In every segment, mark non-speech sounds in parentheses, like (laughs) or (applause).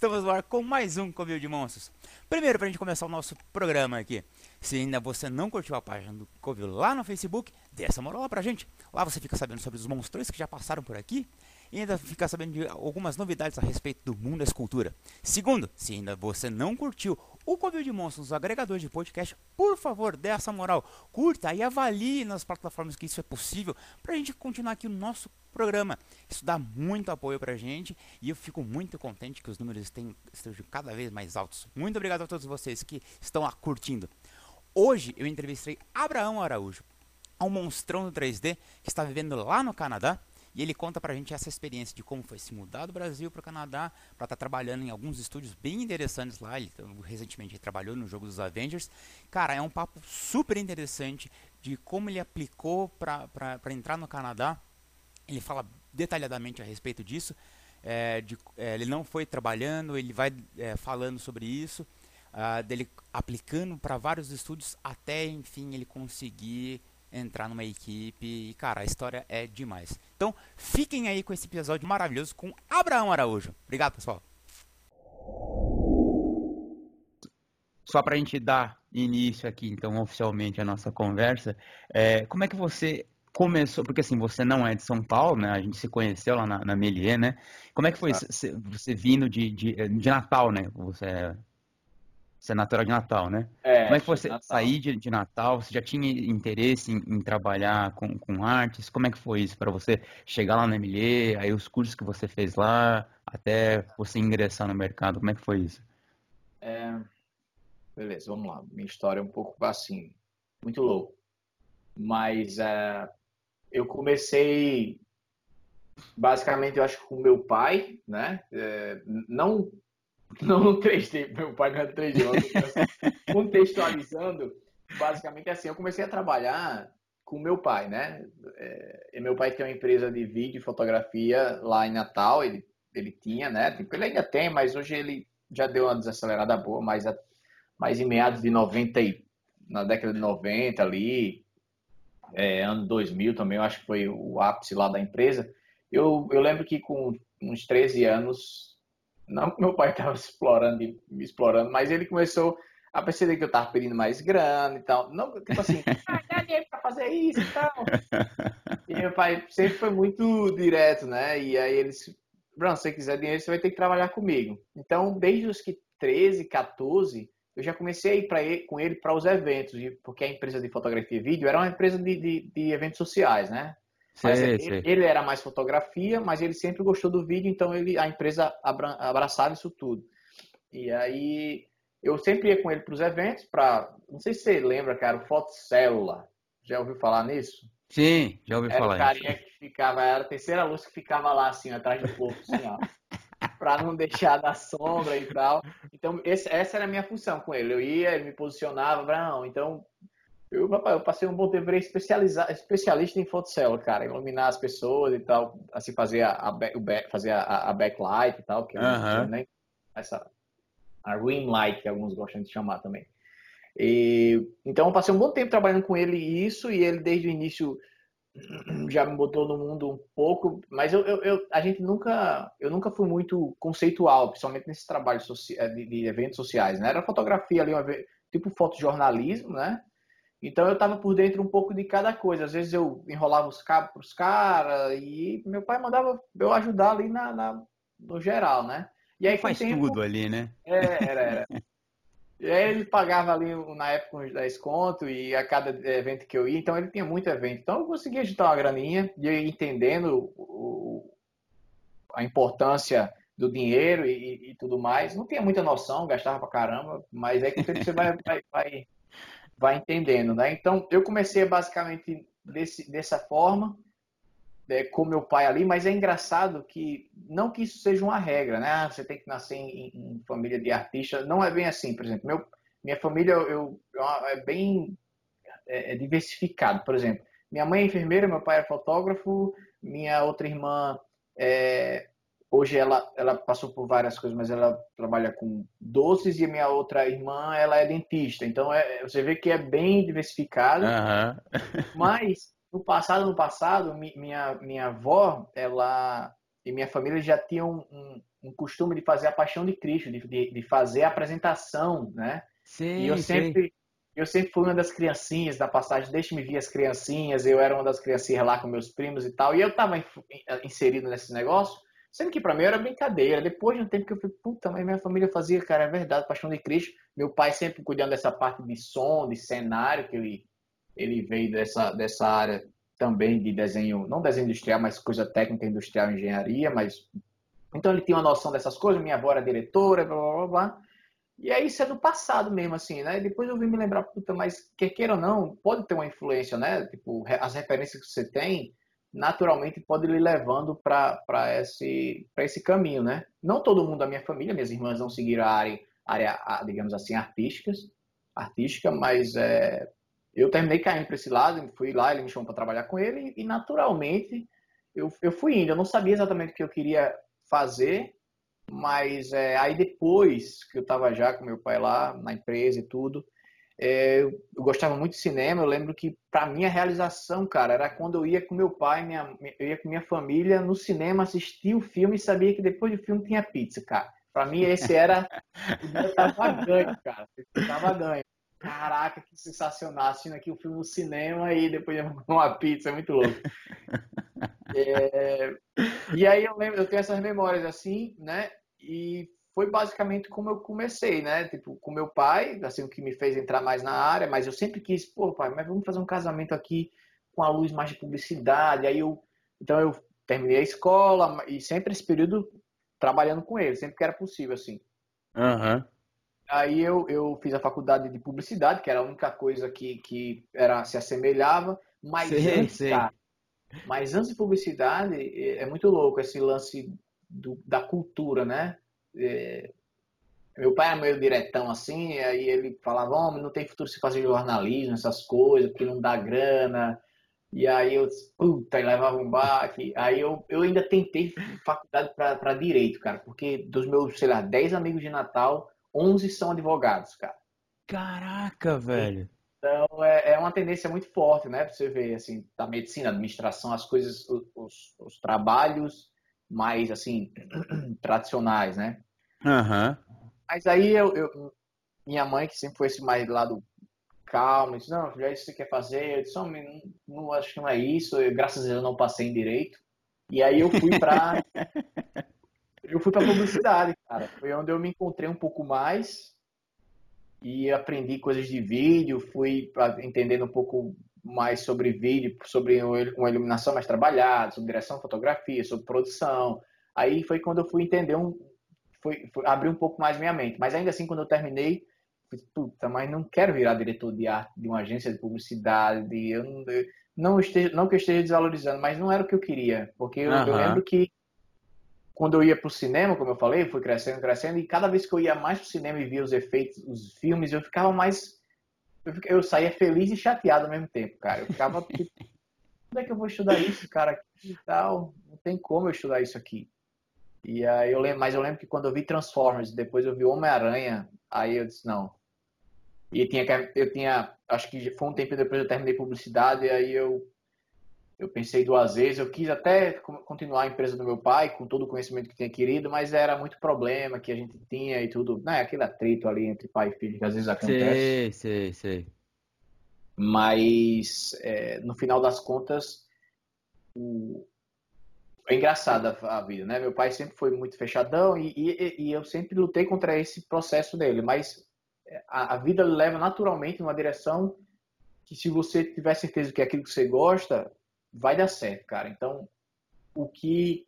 Estamos no ar com mais um Covil de Monstros. Primeiro, pra gente começar o nosso programa aqui, se ainda você não curtiu a página do Covil lá no Facebook, dê essa moral lá pra gente. Lá você fica sabendo sobre os monstros que já passaram por aqui e ainda fica sabendo de algumas novidades a respeito do mundo da escultura. Segundo, se ainda você não curtiu o Covil de Monstros, o agregador de podcast, por favor, dê essa moral, curta e avalie nas plataformas que isso é possível pra gente continuar aqui o nosso programa. Isso dá muito apoio pra gente e eu fico muito contente que os números estejam cada vez mais altos. Muito obrigado a todos vocês que estão lá curtindo. Hoje eu entrevistei Abraão Araújo, um monstrão do 3D que está vivendo lá no Canadá. E ele conta pra gente essa experiência de como foi se mudar do Brasil para o Canadá para estar tá trabalhando em alguns estúdios bem interessantes lá. Ele recentemente ele trabalhou no jogo dos Avengers. Cara, é um papo super interessante de como ele aplicou para entrar no Canadá ele fala detalhadamente a respeito disso. É, de, é, ele não foi trabalhando, ele vai é, falando sobre isso, uh, dele aplicando para vários estúdios até enfim ele conseguir entrar numa equipe. E cara, a história é demais. Então fiquem aí com esse episódio maravilhoso com Abraão Araújo. Obrigado, pessoal. Só para a gente dar início aqui, então, oficialmente a nossa conversa, é, como é que você começou, porque assim, você não é de São Paulo, né? A gente se conheceu lá na, na Melier, né? Como é que foi você, você vindo de, de, de, Natal, né? Você é, você é natural de Natal, né? É, Como é que foi você sair de, de Natal? Você já tinha interesse em, em, trabalhar com, com artes? Como é que foi isso para você chegar lá na Melier, aí os cursos que você fez lá, até você ingressar no mercado? Como é que foi isso? É... Beleza, vamos lá. Minha história é um pouco assim, muito louco. Mas é, eu comecei basicamente, eu acho, com meu pai, né? É, não, (laughs) não no 3D, meu pai não é 3D, mas (laughs) contextualizando, basicamente assim, eu comecei a trabalhar com meu pai, né? É, meu pai tem uma empresa de vídeo e fotografia lá em Natal, ele, ele tinha, né? Tipo, ele ainda tem, mas hoje ele já deu uma desacelerada boa, mas, mas em meados de 90, na década de 90 ali, é, ano 2000 também, eu acho que foi o ápice lá da empresa. Eu, eu lembro que com uns 13 anos, não que meu pai (laughs) estava explorando, explorando, mas ele começou a perceber que eu estava pedindo mais grana e tal. Não, tipo assim, (laughs) ah, dá dinheiro para fazer isso e tal. E meu pai sempre foi muito direto, né? E aí eles, Bruno, se você quiser dinheiro, você vai ter que trabalhar comigo. Então, desde os que 13, 14, eu já comecei a ir ele, com ele para os eventos, porque a empresa de fotografia e vídeo era uma empresa de, de, de eventos sociais, né? Sei, ele, sei. ele, era mais fotografia, mas ele sempre gostou do vídeo, então ele, a empresa abraçava isso tudo. E aí eu sempre ia com ele para os eventos, para não sei se você lembra, cara, o Foto Célula. Já ouviu falar nisso? Sim, já ouvi era falar. Era o carinha que ficava, era a terceira luz que ficava lá assim, atrás do corpo, assim, ó (laughs) para não deixar da sombra e tal. Então, esse, essa era a minha função com ele. Eu ia, ele me posicionava. Então, eu, eu passei um bom tempo especialista em fotocell, cara, iluminar as pessoas e tal, assim, fazer a, a, back, fazer a, a, backlight e tal, que é uh né? essa a rim light que alguns gostam de chamar também. E, então, eu passei um bom tempo trabalhando com ele isso e ele desde o início já me botou no mundo um pouco, mas eu, eu, eu, a gente nunca, eu nunca fui muito conceitual, principalmente nesse trabalho eh, de, de, eventos sociais, né? Era fotografia ali, uma, tipo fotojornalismo, né? Então eu estava por dentro um pouco de cada coisa. Às vezes eu enrolava os cabos para os caras e meu pai mandava eu ajudar ali na, na no geral, né? E aí faz tempo, tudo ali, né? É, era, era. (laughs) E aí ele pagava ali, na época, uns 10 conto e a cada evento que eu ia, então ele tinha muito evento. Então eu conseguia agitar uma graninha e entendendo o, a importância do dinheiro e, e, tudo mais. Não tinha muita noção, gastava pra caramba, mas é que você vai, vai, vai, vai entendendo, né? Então eu comecei basicamente desse, dessa forma é, com meu pai ali, mas é engraçado que não que isso seja uma regra, né? Ah, você tem que nascer em, em família de artista, não é bem assim. Por exemplo, meu, minha família eu, eu é bem é, é diversificado. Por exemplo, minha mãe é enfermeira, meu pai é fotógrafo, minha outra irmã é, hoje ela, ela passou por várias coisas, mas ela trabalha com doces e minha outra irmã ela é dentista. Então é, você vê que é bem diversificado, uhum. mas no passado, no passado, minha, minha avó, ela e minha família já tinham um, um costume de fazer a Paixão de Cristo, de, de, de fazer a apresentação, né? Sim, e eu sempre, sim. eu sempre fui uma das criancinhas da passagem, deixe-me ver as criancinhas, eu era uma das criancinhas lá com meus primos e tal, e eu estava inserido nesse negócio, sendo que para mim era brincadeira. Depois de um tempo que eu falei, puta, mas minha família fazia, cara, é verdade, Paixão de Cristo. Meu pai sempre cuidando dessa parte de som, de cenário, que ele, ele veio dessa, dessa área também de desenho, não desenho industrial, mas coisa técnica industrial, engenharia, mas então ele tinha uma noção dessas coisas, minha avó era diretora, blá blá blá. E aí isso é do passado mesmo, assim, né? Depois eu vim me lembrar, puta, mas quer queira ou não, pode ter uma influência, né? Tipo, as referências que você tem, naturalmente pode lhe levando para esse, esse caminho, né? Não todo mundo da minha família, minhas irmãs não seguiram a área, área digamos assim, artísticas, artística, mas é, eu terminei caindo para esse lado, fui lá, ele me chamou para trabalhar com ele e, naturalmente eu, eu fui indo. Eu não sabia exatamente o que eu queria fazer, mas é, aí depois que eu estava já com meu pai lá na empresa e tudo, é, eu gostava muito de cinema. Eu lembro que para mim a realização, cara, era quando eu ia com meu pai, minha, eu ia com minha família no cinema assistir o filme e sabia que depois do filme tinha pizza, cara. Para mim esse era o tava ganho, cara. Eu tava ganho. Caraca, que sensacional assistindo aqui o filme no cinema e depois uma pizza, é muito louco. (laughs) É... E aí eu lembro, eu tenho essas memórias assim, né? E foi basicamente como eu comecei, né? Tipo, com meu pai, assim, o que me fez entrar mais na área, mas eu sempre quis, pô, pai, mas vamos fazer um casamento aqui com a luz mais de publicidade. Aí eu, então eu terminei a escola e sempre esse período trabalhando com ele, sempre que era possível, assim. Uhum. Aí eu, eu fiz a faculdade de publicidade, que era a única coisa que, que era, se assemelhava, mas sei, antes. Cara, mas antes de publicidade, é, é muito louco esse lance do, da cultura, né? É, meu pai era meio diretão assim, aí ele falava, homem, não tem futuro se fazer jornalismo, essas coisas, porque não dá grana. E aí eu, puta, e levava um baque. Aí eu, eu ainda tentei faculdade para direito, cara, porque dos meus, sei lá, 10 amigos de Natal, 11 são advogados, cara. Caraca, velho. Então é, é uma tendência muito forte, né? Pra você ver, assim, da medicina, administração, as coisas, os, os trabalhos mais, assim, (clears throat) tradicionais, né? Aham. Uhum. Mas aí eu, eu, minha mãe, que sempre foi esse mais lado calmo, disse, não, já é isso que você quer fazer? Eu disse, não, não, não acho que não é isso. Eu, graças a Deus eu não passei em direito. E aí eu fui para (laughs) eu fui para publicidade, cara. Foi onde eu me encontrei um pouco mais e aprendi coisas de vídeo, fui entendendo um pouco mais sobre vídeo, sobre uma iluminação mais trabalhada, sobre direção fotografia, sobre produção. Aí foi quando eu fui entender um, foi, foi abrir um pouco mais minha mente. Mas ainda assim, quando eu terminei, puta, mas não quero virar diretor de arte de uma agência de publicidade. Eu não, não, esteja, não que eu esteja desvalorizando, mas não era o que eu queria, porque eu, uhum. eu lembro que quando eu ia para o cinema, como eu falei, fui crescendo, crescendo, e cada vez que eu ia mais para o cinema e via os efeitos, os filmes, eu ficava mais. Eu, eu saía feliz e chateado ao mesmo tempo, cara. Eu ficava. (laughs) tipo, como é que eu vou estudar isso, cara? E tal. Não tem como eu estudar isso aqui. E aí eu lembro, mas eu lembro que quando eu vi Transformers, depois eu vi Homem-Aranha, aí eu disse, não. E tinha, eu tinha, acho que foi um tempo depois eu terminei publicidade, e aí eu eu pensei duas vezes, eu quis até continuar a empresa do meu pai, com todo o conhecimento que tinha querido, mas era muito problema que a gente tinha e tudo, né? Aquele atrito ali entre pai e filho que às vezes acontece. Sei, sei, sei. Mas, é, no final das contas, o... é engraçada a vida, né? Meu pai sempre foi muito fechadão e, e, e eu sempre lutei contra esse processo dele, mas a, a vida leva naturalmente numa direção que se você tiver certeza que é aquilo que você gosta, vai dar certo, cara. Então, o que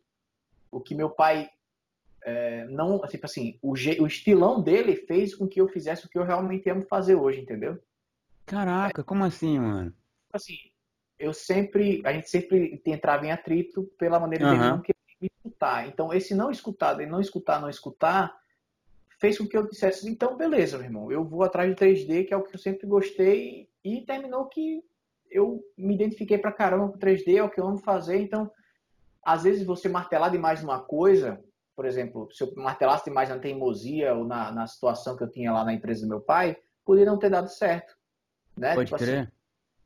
o que meu pai é, não, tipo assim, o, o estilão dele fez com que eu fizesse o que eu realmente amo fazer hoje, entendeu? Caraca, é, como assim, mano? Assim, eu sempre, a gente sempre entrava em atrito pela maneira uhum. dele não querer me escutar. Então, esse não escutar, de não escutar, não escutar, fez com que eu dissesse, então, beleza, meu irmão, eu vou atrás de 3D, que é o que eu sempre gostei, e terminou que eu me identifiquei pra caramba com 3D, é o que eu amo fazer, então às vezes você martelar demais numa coisa, por exemplo, se eu martelasse demais na teimosia ou na, na situação que eu tinha lá na empresa do meu pai, poderia não ter dado certo. Né? Pode tipo crer. Assim,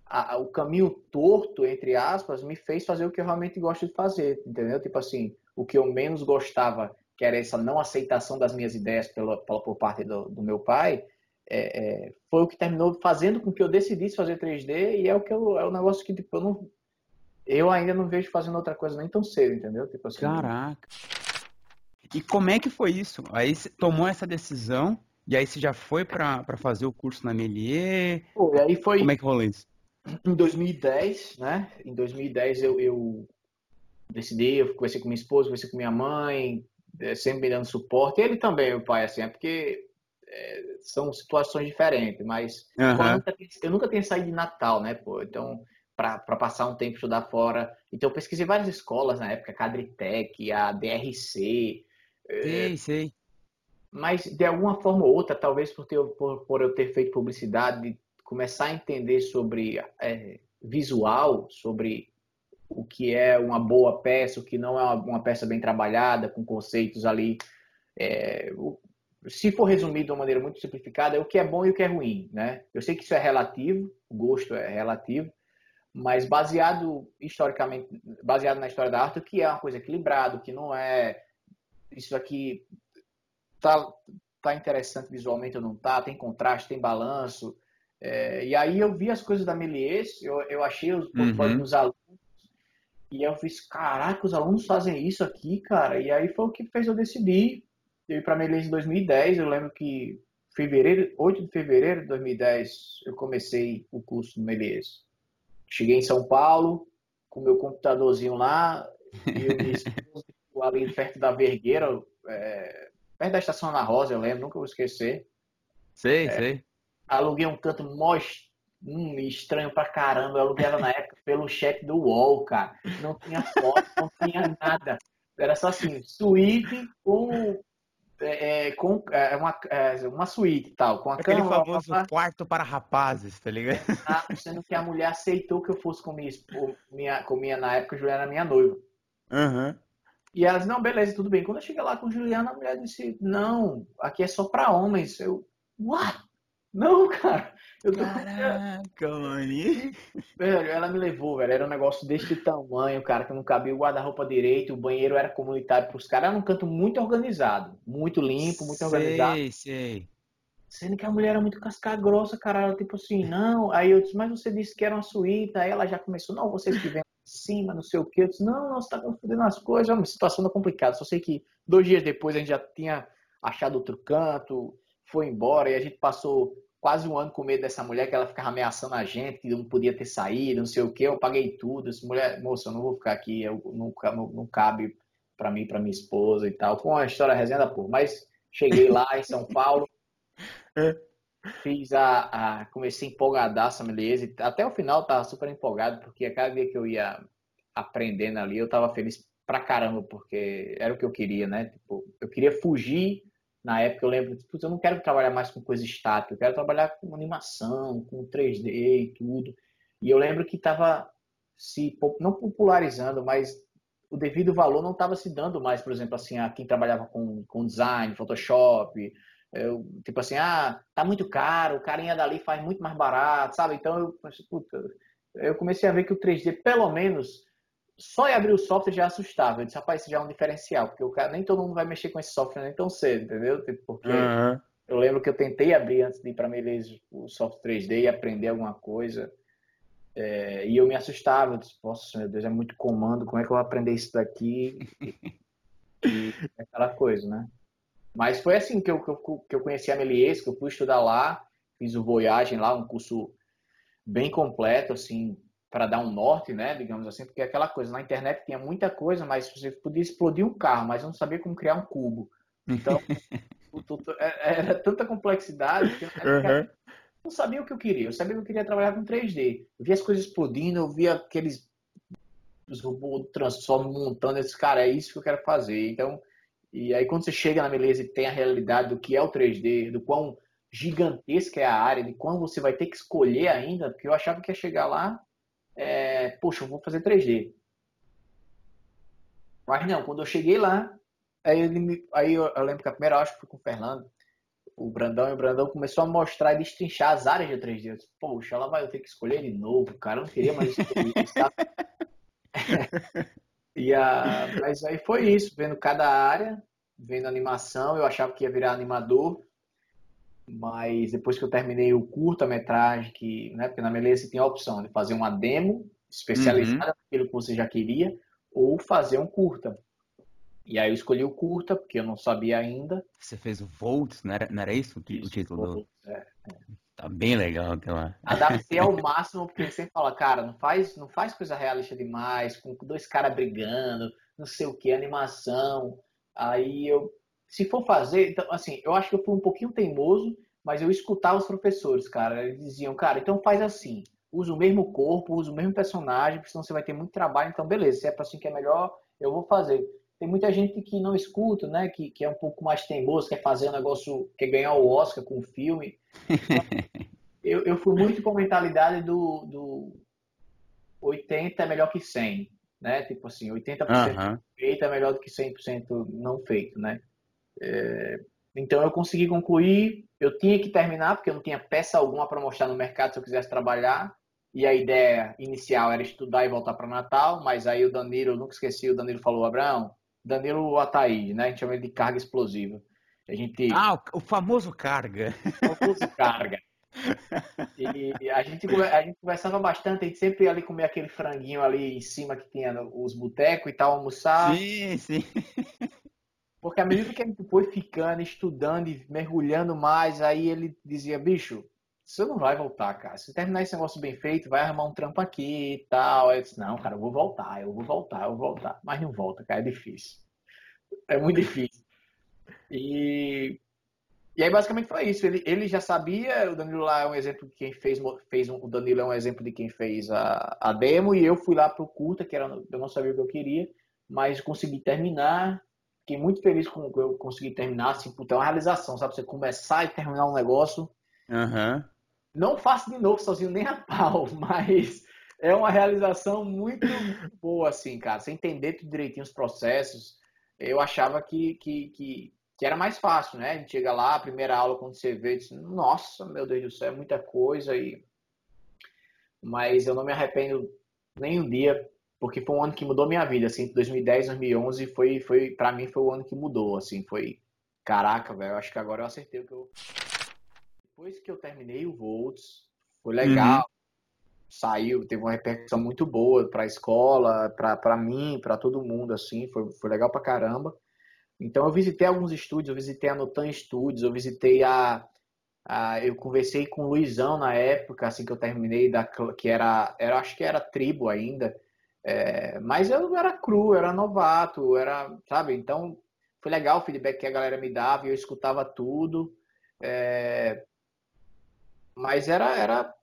a, a, o caminho torto, entre aspas, me fez fazer o que eu realmente gosto de fazer, entendeu? Tipo assim, o que eu menos gostava que era essa não aceitação das minhas ideias pela, pela por parte do, do meu pai, é, é, foi o que terminou fazendo com que eu decidisse fazer 3D e é o que eu, é o negócio que tipo, eu não eu ainda não vejo fazendo outra coisa nem tão cedo, entendeu? Tipo assim, Caraca. E como é que foi isso? Aí você tomou essa decisão e aí você já foi para fazer o curso na Melier? Pô, aí foi Como é que rolou isso? Em 2010, né? Em 2010 eu, eu decidi, eu conversei com minha esposa, conversei com minha mãe, é, sempre me dando suporte. Ele também, o pai, assim, é porque é, são situações diferentes, mas uhum. eu, nunca, eu, nunca, tinha saído de Natal, né, pô? Então, para passar um tempo estudar fora. Então, eu pesquisei várias escolas na época, a Cadritec, a DRC. É, sei, é, sei. Mas, de alguma forma ou outra, talvez por, ter, por, por eu ter feito publicidade, começar a entender sobre é, visual, sobre o que é uma boa peça, o que não é uma, uma peça bem trabalhada, com conceitos ali. É, o, se for resumido de uma maneira muito simplificada, é o que é bom e o que é ruim, né? Eu sei que isso é relativo, o gosto é relativo, mas baseado historicamente, baseado na história da arte, o que é uma coisa equilibrada, o que não é isso aqui tá, tá interessante visualmente ou não tá, tem contraste, tem balanço. É, e aí eu vi as coisas da Melies, eu, eu achei os portfólios uhum. dos alunos, e eu fiz, caraca, os alunos fazem isso aqui, cara. E aí foi o que fez eu decidir. Eu ir para Melies em 2010, eu lembro que fevereiro, 8 de fevereiro de 2010, eu comecei o curso no Melies. Cheguei em São Paulo, com meu computadorzinho lá, e eu disse, (laughs) ali perto da Vergueira, é, perto da Estação Ana Rosa, eu lembro, nunca vou esquecer. Sei, é, sei. Aluguei um canto mó hum, estranho pra caramba. Eu aluguei ela na época (laughs) pelo chat do UOL, cara. Não tinha foto, não tinha nada. Era só assim, suíte com é, é, com é, uma, é, uma suíte e tal, com a Aquele cama, famoso uma... quarto para rapazes, tá ligado? Ah, sendo que a mulher aceitou que eu fosse com minha, minha, com minha na época, Juliana era minha noiva. Uhum. E elas, não, beleza, tudo bem. Quando eu cheguei lá com Juliana, a mulher disse, não, aqui é só para homens. Eu, what? Não, cara. Eu tô... Caraca, mano. (laughs) Velho, ela me levou, velho. Era um negócio desse tamanho, cara, que não cabia o guarda-roupa direito, o banheiro era comunitário pros caras. Era um canto muito organizado. Muito limpo, muito sei, organizado. Sei, sei. Sendo que a mulher era muito casca grossa, cara. Ela, tipo assim, (laughs) não. Aí eu disse, mas você disse que era uma suíte. Aí ela já começou, não, vocês que vêm cima, não sei o quê. Eu disse, não, não, você tá confundendo as coisas. É uma situação complicada. Só sei que dois dias depois a gente já tinha achado outro canto, foi embora e a gente passou quase um ano com medo dessa mulher, que ela ficava ameaçando a gente, que não podia ter saído, não sei o que. Eu paguei tudo. Essa mulher, moça, eu não vou ficar aqui, eu, não, não, não cabe para mim, para minha esposa e tal. Foi uma história resenha da porra. Mas cheguei lá em São Paulo, (laughs) fiz a, a comecei empolgadaça, beleza. Até o final tava super empolgado, porque a cada dia que eu ia aprendendo ali, eu tava feliz pra caramba, porque era o que eu queria, né? Tipo, eu queria fugir na época eu lembro, putz, eu não quero trabalhar mais com coisa estática, eu quero trabalhar com animação, com 3D e tudo. E eu lembro que estava se não popularizando, mas o devido valor não estava se dando mais, por exemplo, assim, a quem trabalhava com, com design, Photoshop, eu, tipo assim, ah, tá muito caro, o carinha dali faz muito mais barato, sabe? Então eu, eu comecei a ver que o 3D, pelo menos, só em abrir o software já é assustava. Eu disse, rapaz, isso já é um diferencial, porque o cara, nem todo mundo vai mexer com esse software nem tão cedo, entendeu? Tipo, porque uhum. eu lembro que eu tentei abrir antes de ir para Melez o software 3D e aprender alguma coisa. É, e eu me assustava, eu disse, nossa, meu Deus, é muito comando, como é que eu vou aprender isso daqui? (laughs) e aquela coisa, né? Mas foi assim que eu, que eu, que eu conheci a Melies, que eu fui estudar lá, fiz o Voyagem lá, um curso bem completo, assim, para dar um norte, né, digamos assim, porque aquela coisa, na internet tinha muita coisa, mas você podia explodir um carro, mas não sabia como criar um cubo. Então, (laughs) é, era tanta complexidade que eu uhum. não sabia o que eu queria. Eu sabia que eu queria trabalhar com 3D. Eu via as coisas explodindo, eu via aqueles os robôs transformam montando esse cara, é isso que eu quero fazer. Então, e aí quando você chega na beleza e tem a realidade do que é o 3D, do quão gigantesca é a área, de quando você vai ter que escolher ainda, porque eu achava que ia chegar lá é, poxa, eu vou fazer 3D. Mas não, quando eu cheguei lá, aí, ele me, aí eu, eu, lembro que a primeira acho que foi com o Fernando, o Brandão, e o Brandão começou a mostrar e destrinchar as áreas de 3D. Eu disse, poxa, ela vai ter que escolher de novo, cara, eu não queria mais escolher isso, (laughs) (laughs) e a, mas aí foi isso, vendo cada área, vendo animação, eu achava que ia virar animador, mas depois que eu terminei o curta-metragem, que, né, porque na Meleza você tem a opção de fazer uma demo especializada uhum. naquilo que você já queria, ou fazer um curta. E aí eu escolhi o curta, porque eu não sabia ainda. Você fez o Volts, não era, não era isso, isso o título? Volts, do... é, é. Tá bem legal aquela. Adaptei ao (laughs) máximo, porque ele sempre fala, cara, não faz, não faz coisa realista demais, com dois caras brigando, não sei o que, animação. Aí eu, se for fazer, então, assim, eu acho que eu fui um pouquinho teimoso, mas eu escutava os professores, cara. Eles diziam, cara, então faz assim, usa o mesmo corpo, usa o mesmo personagem, porque senão você vai ter muito trabalho, então beleza, se é para assim que é melhor, eu vou fazer. Tem muita gente que não escuta, né? Que, que é um pouco mais teimoso, quer fazer um negócio, quer ganhar o Oscar com o filme. (laughs) eu, eu fui muito com a mentalidade do, do 80 é melhor que 100, né? Tipo assim, 80% uhum. feito é melhor do que 100% não feito, né? É, então eu consegui concluir, eu tinha que terminar, porque eu não tinha peça alguma para mostrar no mercado se eu quisesse trabalhar. E a ideia inicial era estudar e voltar para Natal, mas aí o Danilo, eu nunca esqueci, o Danilo falou, Abraão, Danilo Ataíde, né? A gente chama ele de carga explosiva. A gente... Ah, o famoso carga. O famoso carga. (laughs) E a gente, a gente conversava bastante, a gente sempre ali comia aquele franguinho ali em cima que tinha os botecos e tal, almoçar. Sim, sim. Porque à medida que a gente foi ficando, estudando e mergulhando mais, aí ele dizia, bicho, você não vai voltar, cara. Se terminar esse negócio bem feito, vai arrumar um trampo aqui e tal. Aí eu disse, não, cara, eu vou voltar, eu vou voltar, eu vou voltar. Mas não volta, cara, é difícil. É muito difícil. E, e aí basicamente foi isso. Ele, ele já sabia, o Danilo lá é um exemplo de quem fez, fez um, o Danilo é um exemplo de quem fez a, a demo, e eu fui lá pro curta, que era, eu não sabia o que eu queria, mas consegui terminar. Fiquei muito feliz com que eu consegui terminar, assim, puta, é uma realização, sabe? Você começar e terminar um negócio. Uhum. Não faço de novo sozinho nem a pau, (laughs) mas é uma realização muito boa, assim, cara. Você entender tudo direitinho os processos. Eu achava que, que, que, que, era mais fácil, né? A gente chega lá, a primeira aula, quando você vê, diz, nossa, meu Deus do céu, é muita coisa. E... Mas eu não me arrependo nem um dia, porque foi um ano que mudou minha vida, assim, 2010, 2011, foi, foi para mim foi o ano que mudou, assim, foi, caraca, velho, acho que agora eu acertei o que eu depois que eu terminei o Volts, foi legal. Uhum. Saiu, teve uma repercussão muito boa para a escola, para mim, para todo mundo, assim, foi, foi legal pra caramba. Então eu visitei alguns estúdios, eu visitei a Notan Studios, eu visitei a, a, eu conversei com o Luizão na época, assim que eu terminei da que era, era acho que era tribo ainda, é, mas eu era cru, era novato, era, sabe? Então foi legal o feedback que a galera me dava, e eu escutava tudo. É, mas era, era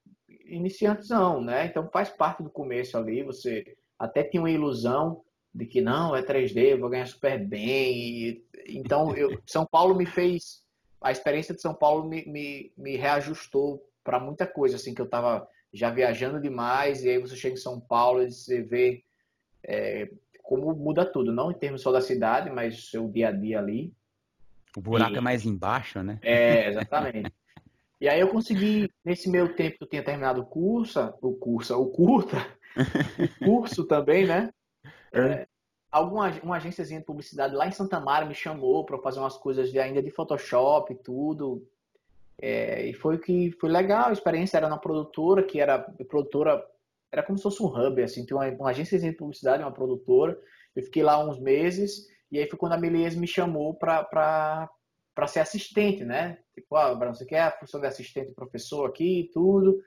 iniciantezão, né? Então faz parte do começo ali, você até tinha uma ilusão de que não, é 3D, vou ganhar super bem. E, então, eu, (laughs) São Paulo me fez, a experiência de São Paulo me, me, me reajustou para muita coisa, assim, que eu estava já viajando demais, e aí você chega em São Paulo e você vê é, como muda tudo, não em termos só da cidade, mas o seu dia a dia ali. O buraco e, é mais embaixo, né? É, exatamente. (laughs) E aí eu consegui, nesse meio tempo que eu tinha terminado o curso, o curso, o curta, o (laughs) curso também, né? É. é, alguma uma agênciazinha de publicidade lá em Santa Mara me chamou para fazer umas coisas de, ainda de Photoshop e tudo. É, e foi que foi legal, a experiência era na produtora, que era produtora, era como se fosse um hub, assim, tinha uma, uma agência de publicidade, uma produtora. Eu fiquei lá uns meses e aí foi quando a Melies me chamou para ser assistente, né? Tipo, ah, Bruno, você quer a função de assistente professor aqui e tudo.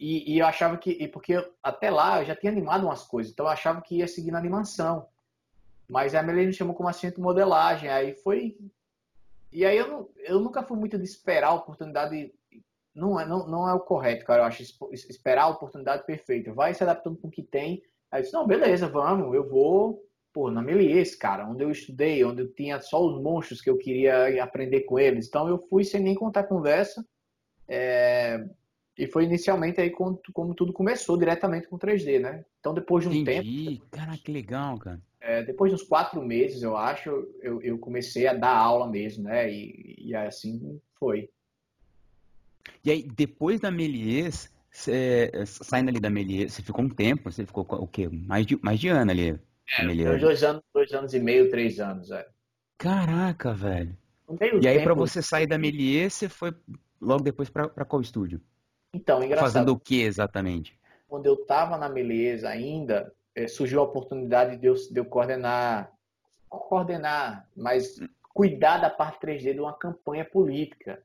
E, e, eu achava que, porque até lá eu já tinha animado umas coisas, então eu achava que ia seguir na animação. Mas a Melanie me chamou como assistente de modelagem, aí foi. E aí eu, eu nunca fui muito de esperar a oportunidade. Não é, não, não é o correto, cara. Eu acho esperar a oportunidade perfeita. Vai se adaptando com o que tem. Aí eu disse, não, beleza, vamos, eu vou pô, na Melies, cara, onde eu estudei, onde eu tinha só os monstros que eu queria aprender com eles. Então eu fui sem nem contar conversa. É... E foi inicialmente aí como, como, tudo começou, diretamente com 3D, né? Então depois de um Entendi. tempo. Cara, que legal, cara. É, depois de uns quatro meses, eu acho, eu, eu comecei a dar aula mesmo, né? E, e assim foi. E aí, depois da Melies, saindo ali da Melies, você ficou um tempo, você ficou o quê? Mais de, mais de ano ali é, dois anos, dois anos e meio, três anos, é. Caraca, velho. E aí, para você sair da Melier, você foi logo depois para qual estúdio? Então, engraçado. Fazendo o que exatamente? Quando eu estava na Melier ainda, surgiu a oportunidade de eu, de eu coordenar, coordenar, mas cuidar da parte 3D de uma campanha política,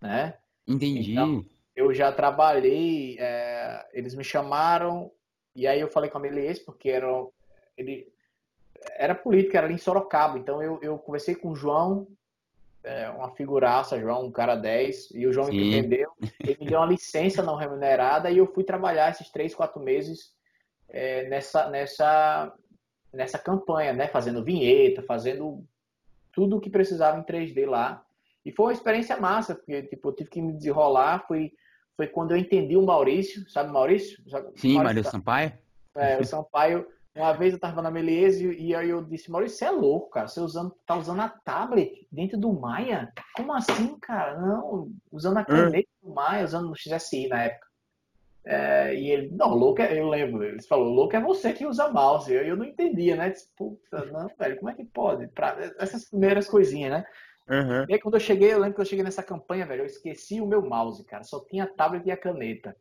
né? Entendi. Então, eu já trabalhei, é, eles me chamaram e aí eu falei com a Melies porque era ele era política, era ali em Sorocaba, então eu, eu conversei com o João, é, uma figuraça, João, um cara 10, e o João Sim. me entendeu, ele me deu uma licença não remunerada e eu fui trabalhar esses três, quatro meses é, nessa, nessa, nessa campanha, né, fazendo vinheta, fazendo tudo o que precisava em 3D lá. E foi uma experiência massa, porque tipo, eu tive que me desenrolar, foi, foi quando eu entendi o Maurício, sabe o Maurício? Sim, Maurício Sampaio. É, o Sampaio, uma vez eu estava na Meliese e aí eu disse, Maurício, você é louco, cara, você usando, tá usando a tablet dentro do Maia? Como assim, cara? Não, usando a caneta hum. do Maia, usando no XSI na época. É, e ele, não, louco é, eu lembro, ele falou, louco é você que usa mouse. Eu, eu não entendia, né? Disse, Puta, não, velho, como é que pode? Pra, essas primeiras coisinhas, né? Uhum. E aí, quando eu cheguei, eu lembro que eu cheguei nessa campanha, velho, eu esqueci o meu mouse, cara. Só tinha a tablet e a caneta.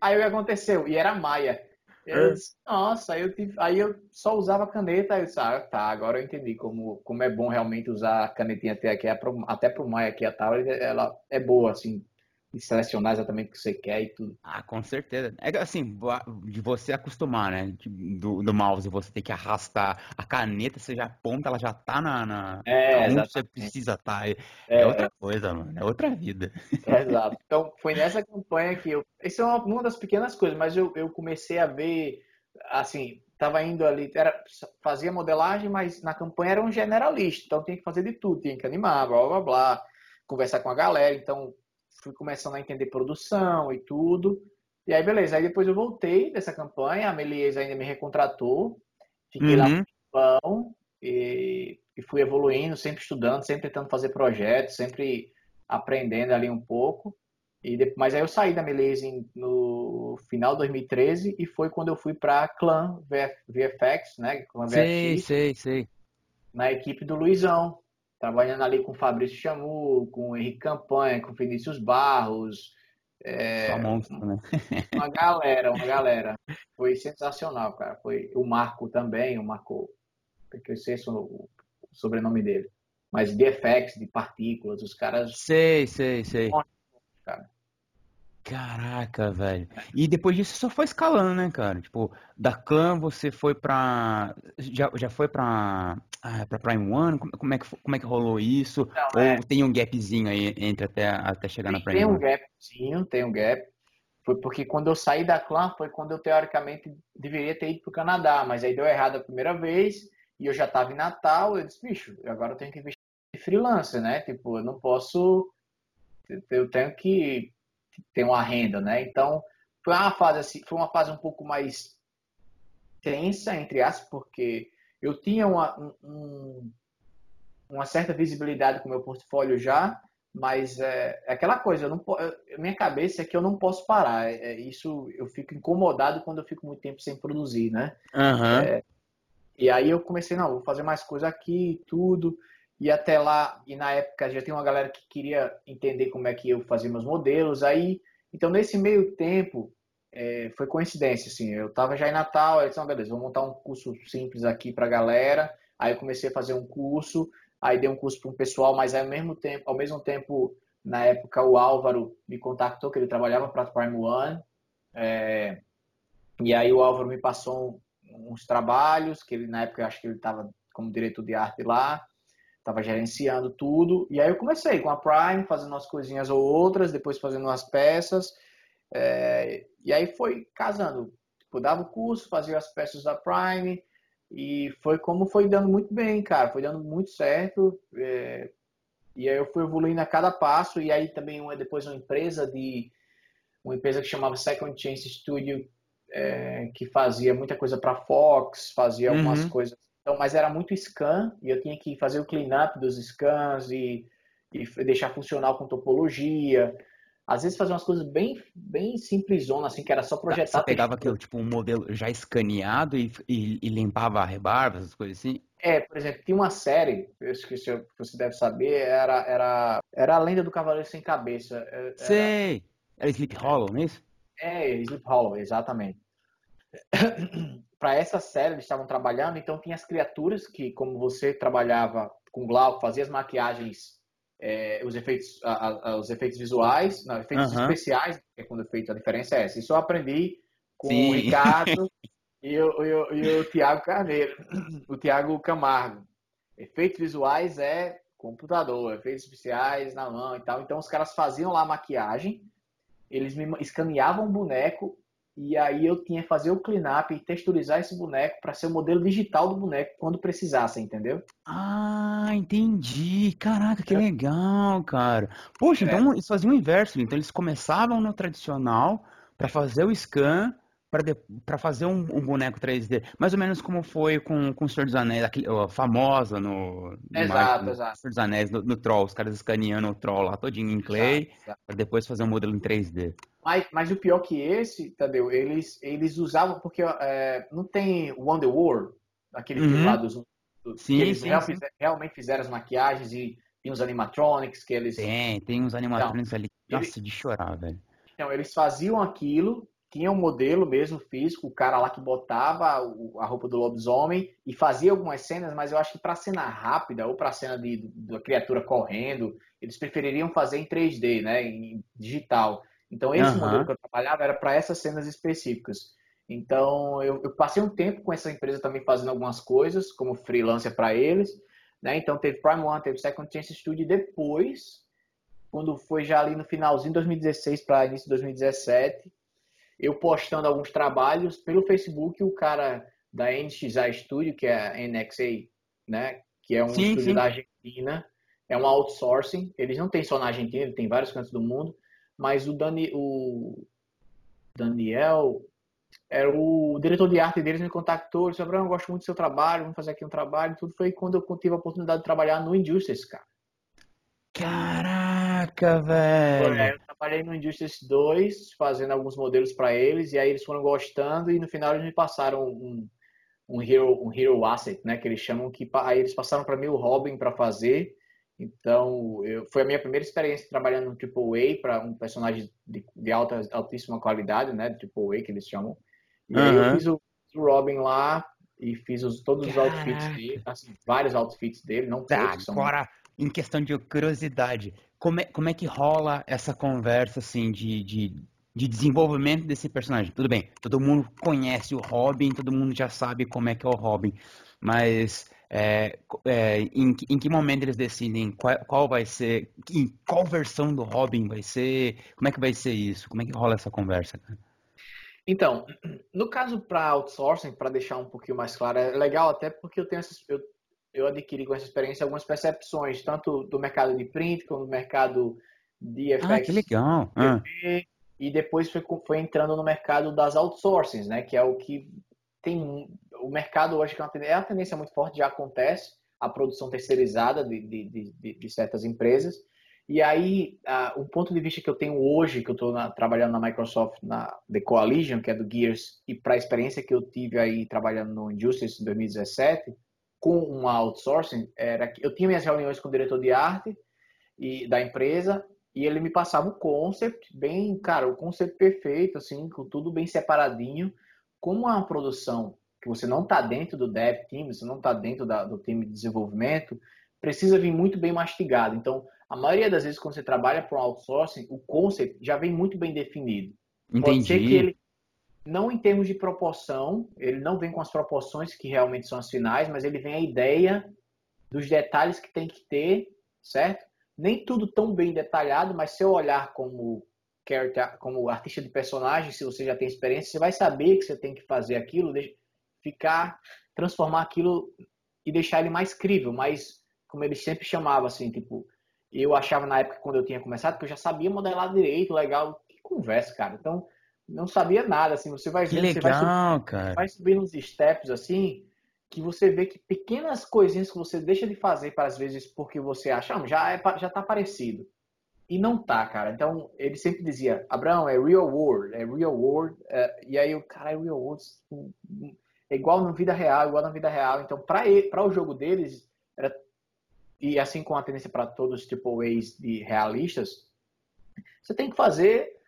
Aí o que aconteceu? E era Maia. Eu uhum. disse, nossa, aí eu, tive, aí eu só usava a caneta. Aí eu disse, ah, tá, agora eu entendi como, como é bom realmente usar a canetinha até aqui, até pro Maia aqui, a tablet, ela é boa, assim, e selecionar exatamente o que você quer e tudo. Ah, com certeza. É assim, de você acostumar, né? Do, do mouse, você tem que arrastar a caneta, você já aponta, ela já tá na. na é, onde você precisa estar. Tá. É, é, outra coisa, mano. É outra vida. É, exato. Então, foi nessa campanha que eu. Isso é uma, uma das pequenas coisas, mas eu, eu comecei a ver, assim, tava indo ali, era, fazia modelagem, mas na campanha era um generalista, então tinha que fazer de tudo, tinha que animar, blá blá blá, conversar com a galera, então fui começando a entender produção e tudo. E aí, beleza. Aí depois eu voltei dessa campanha, a Melies ainda me recontratou. Fiquei uhum. lá no e, e fui evoluindo, sempre estudando, sempre tentando fazer projetos, sempre aprendendo ali um pouco. E depois, mas aí eu saí da Melies no final de 2013 e foi quando eu fui para Clan VFX, né? Clan sei, VFX, sei, sei. Na equipe do Luizão trabalhando ali com Fabrício Chamu, com Henrique Campanha, com Vinícius Barros. É, monstro, né? (laughs) uma galera, uma galera. Foi sensacional, cara. Foi o Marco também, o Marco, porque eu sei o sobrenome dele. Mas de effects, de partículas, os caras. Sei, sei, sei. Cara. Caraca, velho. E depois disso só foi escalando, né, cara? Tipo, da Clan você foi pra. Já, já foi pra, ah, pra Prime One? Como é, que, como é que rolou isso? Não, Ou é... tem um gapzinho aí entre até, até chegar na Prime tem One? Tem um gapzinho, tem um gap. Foi porque quando eu saí da Clan foi quando eu teoricamente deveria ter ido pro Canadá, mas aí deu errado a primeira vez e eu já tava em Natal. Eu disse, bicho, agora eu tenho que investir em freelancer, né? Tipo, eu não posso. Eu tenho que tem uma renda, né? Então, foi uma fase assim, foi uma fase um pouco mais tensa, entre aspas, porque eu tinha uma, um, uma certa visibilidade com o meu portfólio já, mas é, é aquela coisa, não, minha cabeça é que eu não posso parar. É, é, isso eu fico incomodado quando eu fico muito tempo sem produzir, né? Uhum. É, e aí eu comecei, não, vou fazer mais coisa aqui, tudo. E até lá, e na época já tinha uma galera que queria entender como é que eu fazia meus modelos. Aí, então nesse meio tempo, é, foi coincidência, assim. Eu tava já em Natal, eu disse, beleza, vou montar um curso simples aqui pra galera. Aí eu comecei a fazer um curso, aí dei um curso para um pessoal, mas ao mesmo tempo, ao mesmo tempo, na época o Álvaro me contactou, que ele trabalhava para Prime One. É, e aí o Álvaro me passou uns trabalhos, que ele na época eu acho que ele estava como diretor de arte lá estava gerenciando tudo. E aí eu comecei com a Prime, fazendo umas coisinhas ou outras, depois fazendo umas peças. É, e aí foi casando. Tipo, dava o curso, fazia as peças da Prime. E foi como foi dando muito bem, cara. Foi dando muito certo. É, e aí eu fui evoluindo a cada passo. E aí também uma, depois uma empresa de uma empresa que chamava Second Chance Studio, é, que fazia muita coisa para Fox, fazia algumas uhum. coisas então, mas era muito scan e eu tinha que fazer o cleanup dos scans e, e deixar funcional com topologia. às vezes fazia umas coisas bem, bem simplesona, assim, que era só projetar. Você pegava aquele, tipo, um modelo já escaneado e, e, e limpava a rebarba, essas coisas assim? É, por exemplo, tinha uma série, eu esqueci, você deve saber, era, era, era a Lenda do Cavaleiro Sem Cabeça. É, era, Sei! Era Sleep Hollow, não é isso? É, Sleep Hollow, exatamente. (clears throat) Para essa série eles estavam trabalhando, então tinha as criaturas que, como você trabalhava com Glauco, fazia as maquiagens é, os, efeitos, a, a, os efeitos visuais, não, efeitos uhum. especiais, que é quando feito, a diferença é essa. Isso eu aprendi com Sim. o Ricardo (laughs) e o, e, o, e o Tiago Carneiro, o Tiago Camargo. Efeitos visuais é computador, efeitos especiais na mão e tal. Então os caras faziam lá a maquiagem, eles me escaneavam o boneco e aí eu tinha que fazer o cleanup e texturizar esse boneco para ser o modelo digital do boneco quando precisasse, entendeu? Ah, entendi. Caraca, que é. legal, cara. Poxa, então é. então eles faziam o inverso. Então eles começavam no tradicional para fazer o scan para fazer um, um, boneco 3D, mais ou menos como foi com, com o Senhor dos Anéis, aquele, ó, famosa no, no exato, no, exato. Senhor dos Anéis, no, no, Troll, os caras escaneando o Troll lá todinho em clay, para depois fazer um modelo em 3D. Mas, mas o pior que esse, Tadeu, eles, eles usavam, porque é, não tem Wonder World, aquele uhum. lá dos... dos sim, eles sim, real, sim. realmente fizeram as maquiagens e tem os animatronics que eles... Tem, tem uns animatronics então, ali, nossa, ele... de chorar, velho. Então, eles faziam aquilo tinha um modelo mesmo físico, o cara lá que botava a roupa do lobisomem e fazia algumas cenas, mas eu acho que para cena rápida ou para cena de, da criatura correndo, eles prefeririam fazer em 3D, né, em digital. Então esse uhum. modelo que eu trabalhava era para essas cenas específicas. Então eu, eu, passei um tempo com essa empresa também fazendo algumas coisas como freelancer para eles, né? Então teve Prime One, teve Second Chance Studio e depois, quando foi já ali no finalzinho de 2016 para início de 2017 eu postando alguns trabalhos pelo Facebook, o cara da NXA Studio, que é a NXA, né, que é um sim, estúdio sim. da Argentina, é um outsourcing. Eles não tem só na Argentina, ele tem vários cantos do mundo, mas o, Dani, o Daniel era o diretor de arte deles me contactou, ele disse, Abraão, eu gosto muito do seu trabalho, vamos fazer aqui um trabalho, tudo foi quando eu tive a oportunidade de trabalhar no Injustice, cara. Caraca, velho! É, eu trabalhei no Injustice 2, fazendo alguns modelos para eles, e aí eles foram gostando, e no final eles me passaram um, um, hero, um hero asset, né, que eles chamam, que aí eles passaram para mim o Robin para fazer, então eu, foi a minha primeira experiência trabalhando no AAA para um personagem de, de, alta, altíssima qualidade, né, AAA que eles chamam, e uhum. aí eu fiz o, o Robin lá, e fiz os, todos os Caraca. outfits dele, assim, vários outfits dele, não tá, todos. Agora, são em questão de curiosidade, como é, como é que rola essa conversa assim de, de, de desenvolvimento desse personagem? Tudo bem, todo mundo conhece o Robin, todo mundo já sabe como é que é o Robin, mas é, é, em, em, que momento eles decidem qual, qual, vai ser, em qual versão do Robin vai ser, como é que vai ser isso? Como é que rola essa conversa? Então, no caso para outsourcing, para deixar um pouquinho mais claro, é legal até porque eu tenho essas, eu eu adquiri com essa experiência algumas percepções, tanto do mercado de print como do mercado de FX. Ah, que legal! Ah. E depois foi, foi entrando no mercado das outsourcings, né? Que é o que tem... O mercado hoje que é uma tendência, é uma tendência muito forte, já acontece, a produção terceirizada de, de, de, de certas empresas. E aí, uh, o ponto de vista que eu tenho hoje, que eu estou trabalhando na Microsoft, na The Coalition, que é do Gears, e para a experiência que eu tive aí trabalhando no Injustice em 2017, com um outsourcing era que eu tinha minhas reuniões com o diretor de arte e da empresa e ele me passava o concept bem, cara, o concept perfeito, assim, com tudo bem separadinho. Como uma produção que você não está dentro do dev team, você não está dentro da, do time de desenvolvimento, precisa vir muito bem mastigado. Então, a maioria das vezes quando você trabalha para um outsourcing, o concept já vem muito bem definido. Entendi. Pode ser que ele não em termos de proporção, ele não vem com as proporções que realmente são as finais, mas ele vem a ideia dos detalhes que tem que ter, certo? Nem tudo tão bem detalhado, mas se eu olhar como character, como artista de personagem, se você já tem experiência, você vai saber que você tem que fazer aquilo, ficar, transformar aquilo e deixar ele mais crível, mais, como ele sempre chamava, assim, tipo, eu achava na época quando eu tinha começado que eu já sabia modelar direito, legal, que conversa, cara. Então, não sabia nada, assim, você vai vendo, legal, você vai, subir, cara. vai steps, assim, que você vê que pequenas coisinhas que você deixa de fazer para às vezes porque você acha, ah, já, é, já tá parecido. e não tá, cara. Então, ele sempre dizia, Abraão, é real world, é real world. É, e aí o cara, é real world, é igual na vida real, igual na vida real. Então, para o jogo deles, era, e assim com a tendência para todos os tipo A's de realistas, você tem que fazer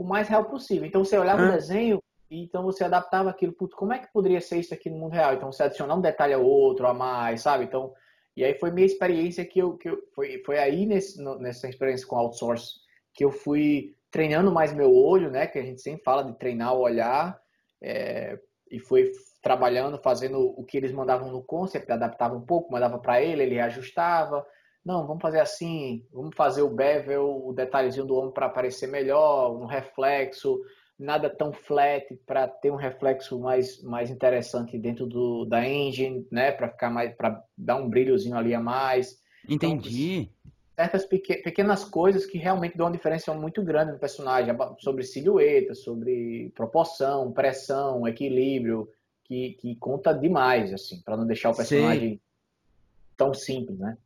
o mais real possível. Então, você olhava o desenho, e então você adaptava aquilo, putz, como é que poderia ser isso aqui no mundo real? Então, você adicionar um detalhe ou outro a mais, sabe? Então, e aí foi minha experiência que eu, que eu foi, foi aí nesse, nessa experiência com outsource que eu fui treinando mais meu olho, né? Que a gente sempre fala de treinar o olhar, é, e foi trabalhando, fazendo o que eles mandavam no concept, adaptava um pouco, mandava para ele, ele ajustava. Não, vamos fazer assim, vamos fazer o bevel, o detalhezinho do ombro para aparecer melhor, um reflexo, nada tão flat para ter um reflexo mais, mais interessante dentro do, da engine, né? Para ficar mais, para dar um brilhozinho ali a mais. Então, Entendi. Então, certas pequenas coisas que realmente dão uma diferença muito grande no personagem, sobre silhueta, sobre proporção, pressão, equilíbrio, que, que conta demais, assim, para não deixar o personagem Sei. tão simples, né?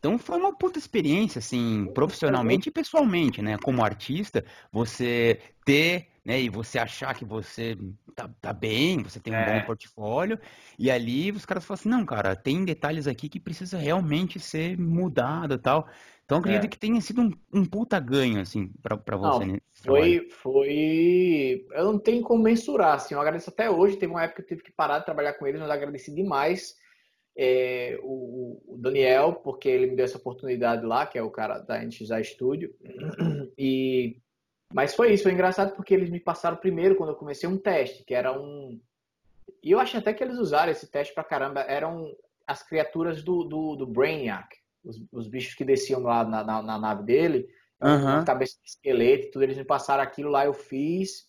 Então foi uma puta experiência, assim, profissionalmente e pessoalmente, né? Como artista, você ter, né, e você achar que você tá, tá bem, você tem um é. bom portfólio, e ali os caras falam assim, não, cara, tem detalhes aqui que precisa realmente ser mudado e tal. Então acredito é. que tenha sido um, um puta ganho, assim, pra, pra você. Não, foi, foi. Eu não tenho como mensurar, assim, eu agradeço até hoje. Teve uma época que eu tive que parar de trabalhar com eles, mas eu agradeci demais é, o, o, Daniel, porque ele me deu essa oportunidade lá, que é o cara da NXA Studio. E, mas foi isso, foi engraçado porque eles me passaram primeiro, quando eu comecei, um teste, que era um. E eu acho até que eles usaram esse teste pra caramba. Eram as criaturas do, do, do Brainiac, os, os bichos que desciam lá na, na, na nave dele, uhum. cabeça de esqueleto, tudo. Eles me passaram aquilo lá, eu fiz.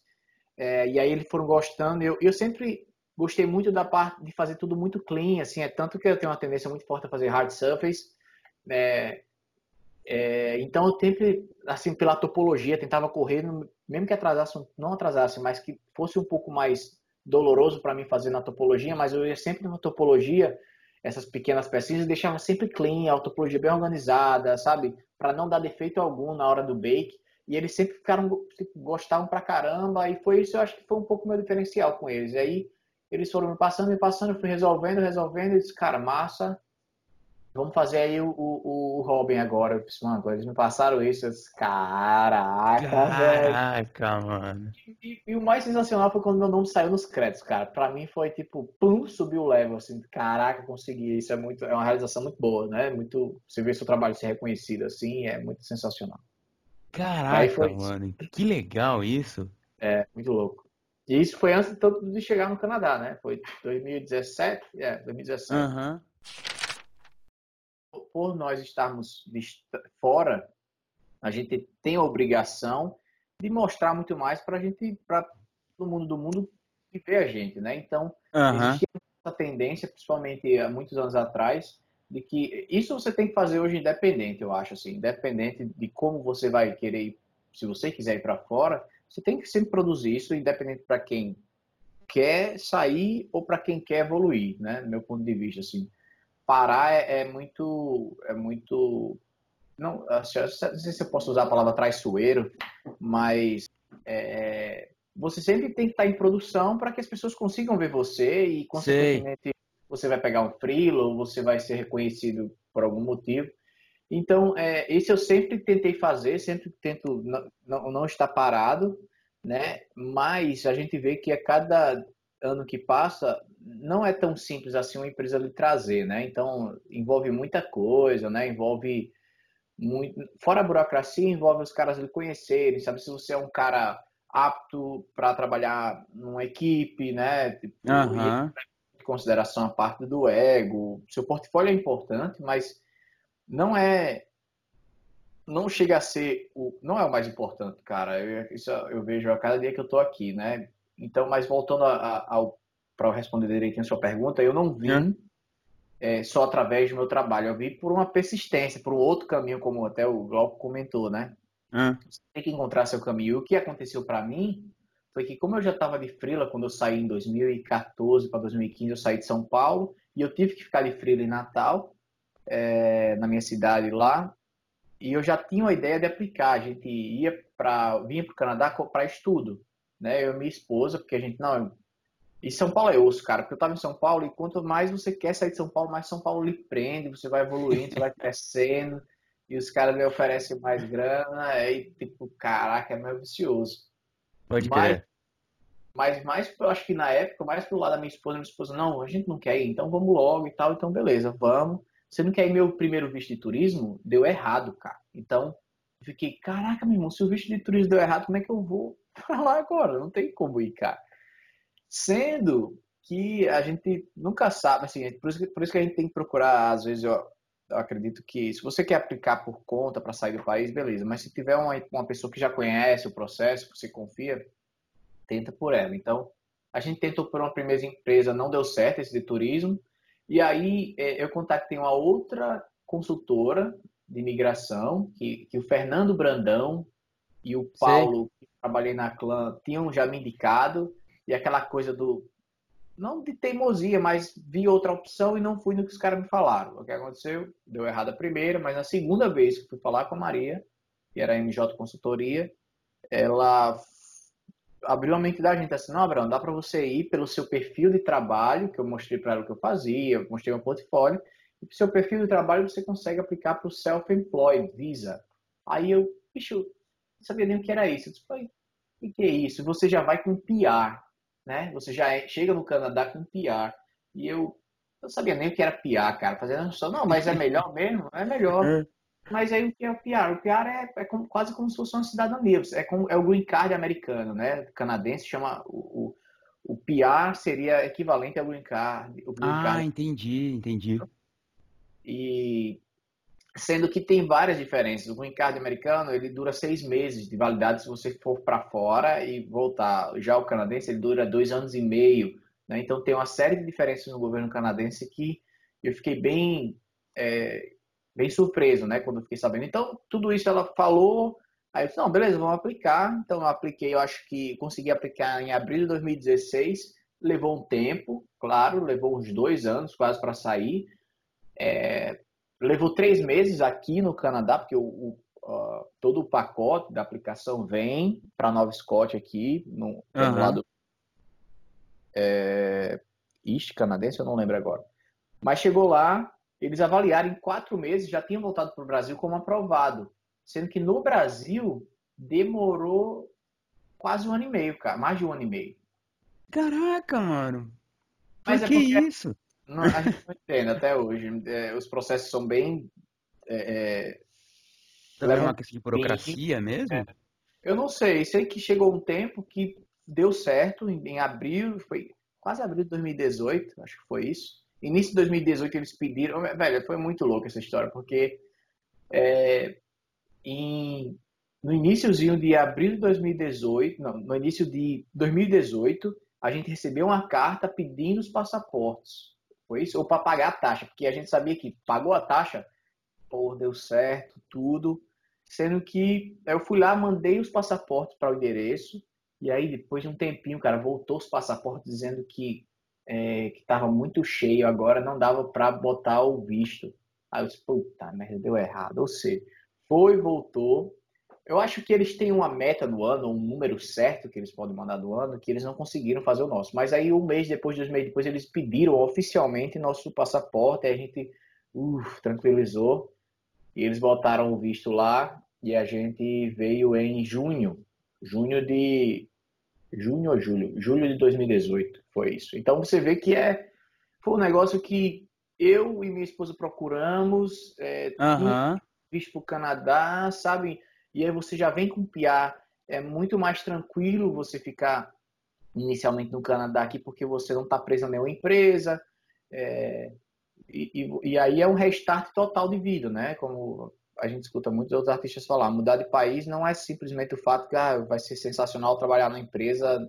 É, e aí eles foram gostando. Eu, eu sempre Gostei muito da parte de fazer tudo muito clean, assim, é tanto que eu tenho uma tendência muito forte a fazer hard surface. É, é, então eu sempre, assim, pela topologia, tentava correr, mesmo que atrasasse, não atrasasse, mas que fosse um pouco mais doloroso para mim fazer na topologia, mas eu ia sempre na topologia, essas pequenas pecinhas, deixava sempre clean, a topologia bem organizada, sabe? Para não dar defeito algum na hora do bake. E eles sempre ficaram, gostavam pra caramba, e foi isso, eu acho que foi um pouco meu diferencial com eles. E aí eles foram me passando, me passando, eu fui resolvendo, resolvendo, e disse, cara, massa, vamos fazer aí o, o, o Robin agora. Eu disse, mano, eles me passaram isso, eu disse, caraca, Caraca, velho. mano. E, e, o mais sensacional foi quando meu nome saiu nos créditos, cara. Pra mim foi tipo, pum, subiu o level, assim, caraca, consegui. Isso é muito, é uma realização muito boa, né? Muito, você vê seu trabalho ser reconhecido, assim, é muito sensacional. Caraca, mano, que legal isso. É, muito louco. E isso foi antes de chegar no Canadá, né? Foi 2017, é, 2017. Uhum. Por nós estarmos fora, a gente tem a obrigação de mostrar muito mais para a gente, para o mundo do mundo ver a gente, né? Então, uhum. existia essa tendência, principalmente há muitos anos atrás, de que isso você tem que fazer hoje independente, eu acho assim, independente de como você vai querer ir, se você quiser ir para fora, você tem que sempre produzir isso, independente para quem quer sair ou para quem quer evoluir, né? Do meu ponto de vista, assim. Parar é, é muito, é muito, não, assim, não sei se eu posso usar a palavra traiçoeiro, mas é, você sempre tem que estar em produção para que as pessoas consigam ver você e, consequentemente, Sei. você vai pegar um freelo ou você vai ser reconhecido por algum motivo. Então, é, esse eu sempre tentei fazer, sempre tento não, não, estar parado, né? Mas a gente vê que a cada ano que passa, não é tão simples assim uma empresa lhe trazer, né? Então, envolve muita coisa, né? Envolve muito... Fora a burocracia, envolve os caras lhe conhecerem, sabe? Se você é um cara apto para trabalhar numa equipe, né? Tipo, uhum. em consideração a parte do ego. Seu portfólio é importante, mas não é não chega a ser o não é o mais importante, cara. Eu, isso eu vejo a cada dia que eu tô aqui, né? Então, mas voltando ao para responder direitinho a sua pergunta, eu não vim é, só através do meu trabalho, eu vim por uma persistência, por um outro caminho, como até o Glauco comentou, né? Você tem que encontrar seu caminho. E o que aconteceu para mim foi que, como eu já estava de frila quando eu saí em 2014 para 2015, eu saí de São Paulo e eu tive que ficar de frila em Natal é, na minha cidade lá. e eu já tinha uma ideia de aplicar. A gente ia para vinha para o Canadá para estudo, né? Eu e minha esposa, porque a gente não e São Paulo é osso, cara, porque eu estava em São Paulo e quanto mais você quer sair de São Paulo, mais São Paulo lhe prende, você vai evoluindo, você vai crescendo (laughs) e os caras lhe oferecem mais grana, aí tipo, caraca, é meio vicioso. Pode crer. Mas mais, eu acho que na época, mais pro lado da minha esposa, minha esposa, não, a gente não quer ir, então vamos logo e tal, então beleza, vamos. Não quer ir meu primeiro visto de turismo? Deu errado, cara. Então, fiquei, caraca, meu irmão, se o visto de turismo deu errado, como é que eu vou (laughs) pra lá agora? Não tem como ir, cara. Sendo que a gente nunca sabe, assim, por isso, por isso que a gente tem que procurar, às vezes, eu, eu acredito que se você quer aplicar por conta para sair do país, beleza. Mas se tiver uma, uma pessoa que já conhece o processo, você confia, tenta por ela. Então, a gente tentou por uma primeira empresa, não deu certo esse de turismo. E aí é, eu contatei uma outra consultora de imigração, que, que o Fernando Brandão e o Paulo, Sim. que trabalhei na Clã, tinham já me indicado. E aquela coisa do. Não de teimosia, mas vi outra opção e não fui no que os caras me falaram. O que aconteceu? Deu errado a primeira, mas na segunda vez que fui falar com a Maria, que era a MJ Consultoria, ela abriu a mente da gente assim, não, Abraão, dá para você ir pelo seu perfil de trabalho, que eu mostrei para ela o que eu fazia, eu mostrei meu portfólio, e pro seu perfil de trabalho você consegue aplicar para o Self-Employed Visa. Aí eu, bicho, não sabia nem o que era isso. Eu disse, o que é isso? Você já vai com PR, né? Você já é, chega no Canadá com PR. E eu não sabia nem o que era PR, cara. Fazendo só, não, mas é melhor mesmo? É melhor. (laughs) Mas aí o que é o PR? O PR é, é como, quase como se fosse uma cidadania. É, como, é o green card americano, né? O canadense chama o, o, o PR seria equivalente ao green card. Green ah, card. entendi, entendi. E sendo que tem várias diferenças. O green card americano ele dura seis meses de validade se você for para fora e voltar. Já o canadense ele dura dois anos e meio. Né? Então tem uma série de diferenças no governo canadense que eu fiquei bem é, bem surpreso, né, quando eu fiquei sabendo. Então, tudo isso ela falou, aí eu disse, não, beleza, vamos aplicar. Então, eu apliquei, eu acho que consegui aplicar em abril de 2016, levou um tempo, claro, levou uns dois anos quase para sair. É, levou três meses aqui no Canadá, porque o, o uh, todo o pacote da aplicação vem para Nova Scott aqui, no, uhum. lado é, East canadense, eu não lembro agora. Mas chegou lá, eles avaliaram em quatro meses, já tinham voltado para o Brasil como aprovado. Sendo que no Brasil demorou quase um ano e meio, cara. Mais de um ano e meio. Caraca, mano. Mas é que isso? Não, a gente não entende até hoje. É, os processos são bem. É, é, uma questão de burocracia bem, mesmo? É. Eu não sei. Sei que chegou um tempo que deu certo em, em abril, foi quase abril de 2018, acho que foi isso Início de 2018 eles pediram. Velho, foi muito louco essa história, porque é, em, no iníciozinho de abril de 2018, não, no início de 2018, a gente recebeu uma carta pedindo os passaportes. Foi isso? Ou para pagar a taxa, porque a gente sabia que pagou a taxa, pô, deu certo, tudo. Sendo que eu fui lá, mandei os passaportes para o endereço, e aí depois de um tempinho, cara, voltou os passaportes dizendo que é, que estava muito cheio agora, não dava para botar o visto. Aí eu disse, puta merda, deu errado. Ou seja, foi, voltou. Eu acho que eles têm uma meta no ano, um número certo que eles podem mandar no ano, que eles não conseguiram fazer o nosso. Mas aí um mês depois, dois meses depois, eles pediram oficialmente nosso passaporte, aí a gente uf, tranquilizou. E eles botaram o visto lá e a gente veio em junho. Junho de junho ou julho? Julho de 2018 foi isso. Então você vê que é foi um negócio que eu e minha esposa procuramos, é, uhum. visto para o Canadá, sabe? E aí você já vem com piar. É muito mais tranquilo você ficar inicialmente no Canadá aqui porque você não está preso a nenhuma empresa. É, e, e, e, aí é um restart total de vida, né? Como a gente escuta muitos outros artistas falar, mudar de país não é simplesmente o fato que ah, vai ser sensacional trabalhar numa empresa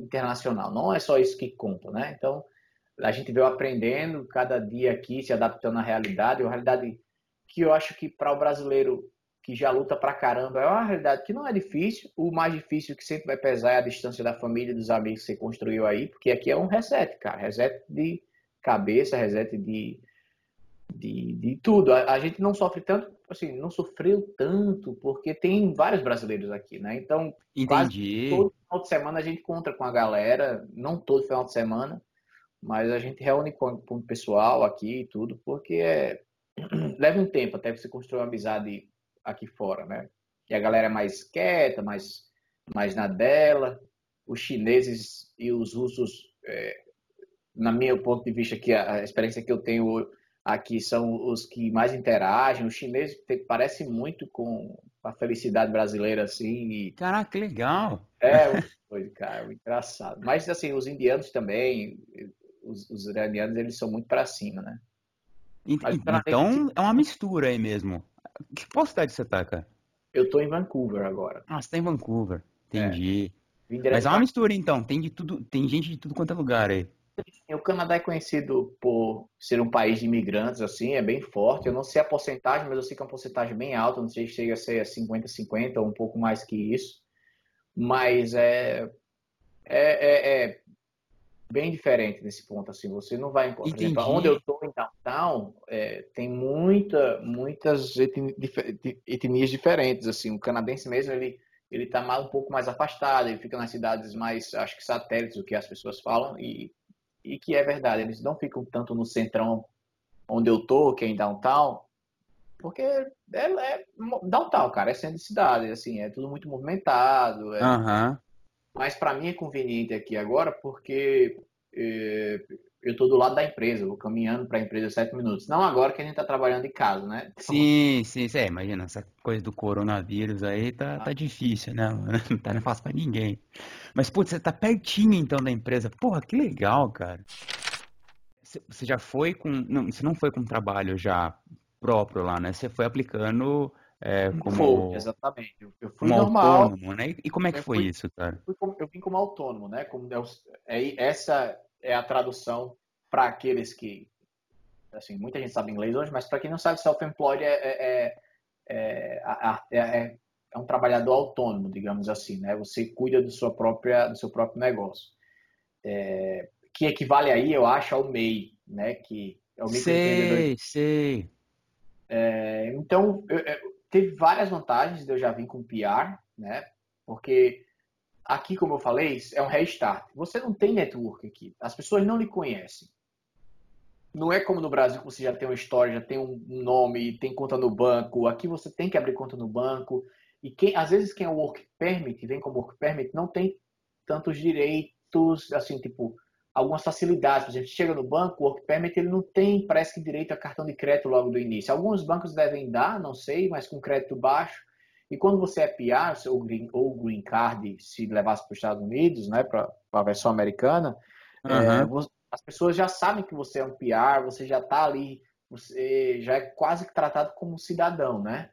internacional. Não é só isso que conta, né? Então, a gente veio aprendendo cada dia aqui, se adaptando à realidade, uma realidade que eu acho que para o brasileiro que já luta pra caramba, é uma realidade que não é difícil. O mais difícil que sempre vai pesar é a distância da família, dos amigos que você construiu aí, porque aqui é um reset, cara. Reset de cabeça, reset de de, de tudo. A, a, gente não sofre tanto, assim, não sofreu tanto, porque tem vários brasileiros aqui, né? Então, Entendi. todo final de semana a gente encontra com a galera, não todo final de semana, mas a gente reúne com, com o pessoal aqui e tudo, porque é, (clears throat) leva um tempo até você construir uma amizade aqui fora, né? E a galera é mais quieta, mais, mais na dela. Os chineses e os russos, é, na meu ponto de vista, que a, a experiência que eu tenho aqui são os que mais interagem. Os chineses parece muito com a felicidade brasileira, assim. E... Caraca, que legal! É, (laughs) foi, cara, engraçado. Mas, assim, os indianos também, os, os iranianos, eles são muito para cima, né? Mas, então, é uma mistura aí mesmo. Que qual cidade você tá, cara? Eu tô em Vancouver agora. Ah, você tá em Vancouver. Entendi. É. Mas é uma mistura, então. Tem de tudo, tem gente de tudo quanto é lugar aí. O Canadá é conhecido por ser um país de imigrantes, assim, é bem forte. Eu não sei a porcentagem, mas eu sei que é uma porcentagem bem alta. Não sei se chega a ser 50-50 ou um pouco mais que isso. Mas é, é, é, é bem diferente nesse ponto, assim. Você não vai encontrar. Por exemplo, onde eu estou em downtown, é, tem muita, muitas etnias diferentes, assim. O canadense mesmo, ele ele está um pouco mais afastado, ele fica nas cidades mais, acho que satélites, o que as pessoas falam, e e que é verdade, eles não ficam tanto no centrão onde eu tô, que é em downtown, porque é, é downtown, cara, é centro de cidade, assim, é tudo muito movimentado. É... Uhum. Mas para mim é conveniente aqui agora porque é, eu tô do lado da empresa, vou caminhando para a empresa sete minutos. Não agora que a gente tá trabalhando em casa, né? (laughs) Sim, sim, sim. É, imagina, essa coisa do coronavírus aí tá, tá difícil, né? (laughs) Não tá fácil para ninguém. Mas, putz, você tá pertinho então da empresa. Porra, que legal, cara. Você já foi com. Não, você não foi com trabalho já próprio lá, né? Você foi aplicando é, como. Foi, exatamente. Eu fui normal. autônomo, né? E como é que foi fui, isso, cara? Eu vim como autônomo, né? Como é, essa é a tradução para aqueles que. Assim, muita gente sabe inglês hoje, mas para quem não sabe, self-employed é, é, é, é, é um trabalhador autônomo, digamos assim, né? Você cuida do, sua própria, do seu próprio negócio. É, que equivale aí, eu acho, ao MEI, né? Que é o Sei, sei. É, então, eu, eu, teve várias vantagens de eu já vir com PR, né? Porque aqui, como eu falei, é um restart. Você não tem network aqui. As pessoas não lhe conhecem. Não é como no Brasil que você já tem uma história, já tem um nome, tem conta no banco. Aqui você tem que abrir conta no banco. E quem, às vezes quem é work permit, vem com work permit, não tem tantos direitos, assim, tipo, algumas facilidades. Por exemplo, chega no banco, o work permit ele não tem, parece que direito a cartão de crédito logo do início. Alguns bancos devem dar, não sei, mas com crédito baixo. E quando você é PR, ou green, ou green card, se levasse para os Estados Unidos, né, para a versão americana, uhum. é, as pessoas já sabem que você é um PR, você já está ali, você já é quase que tratado como um cidadão, né?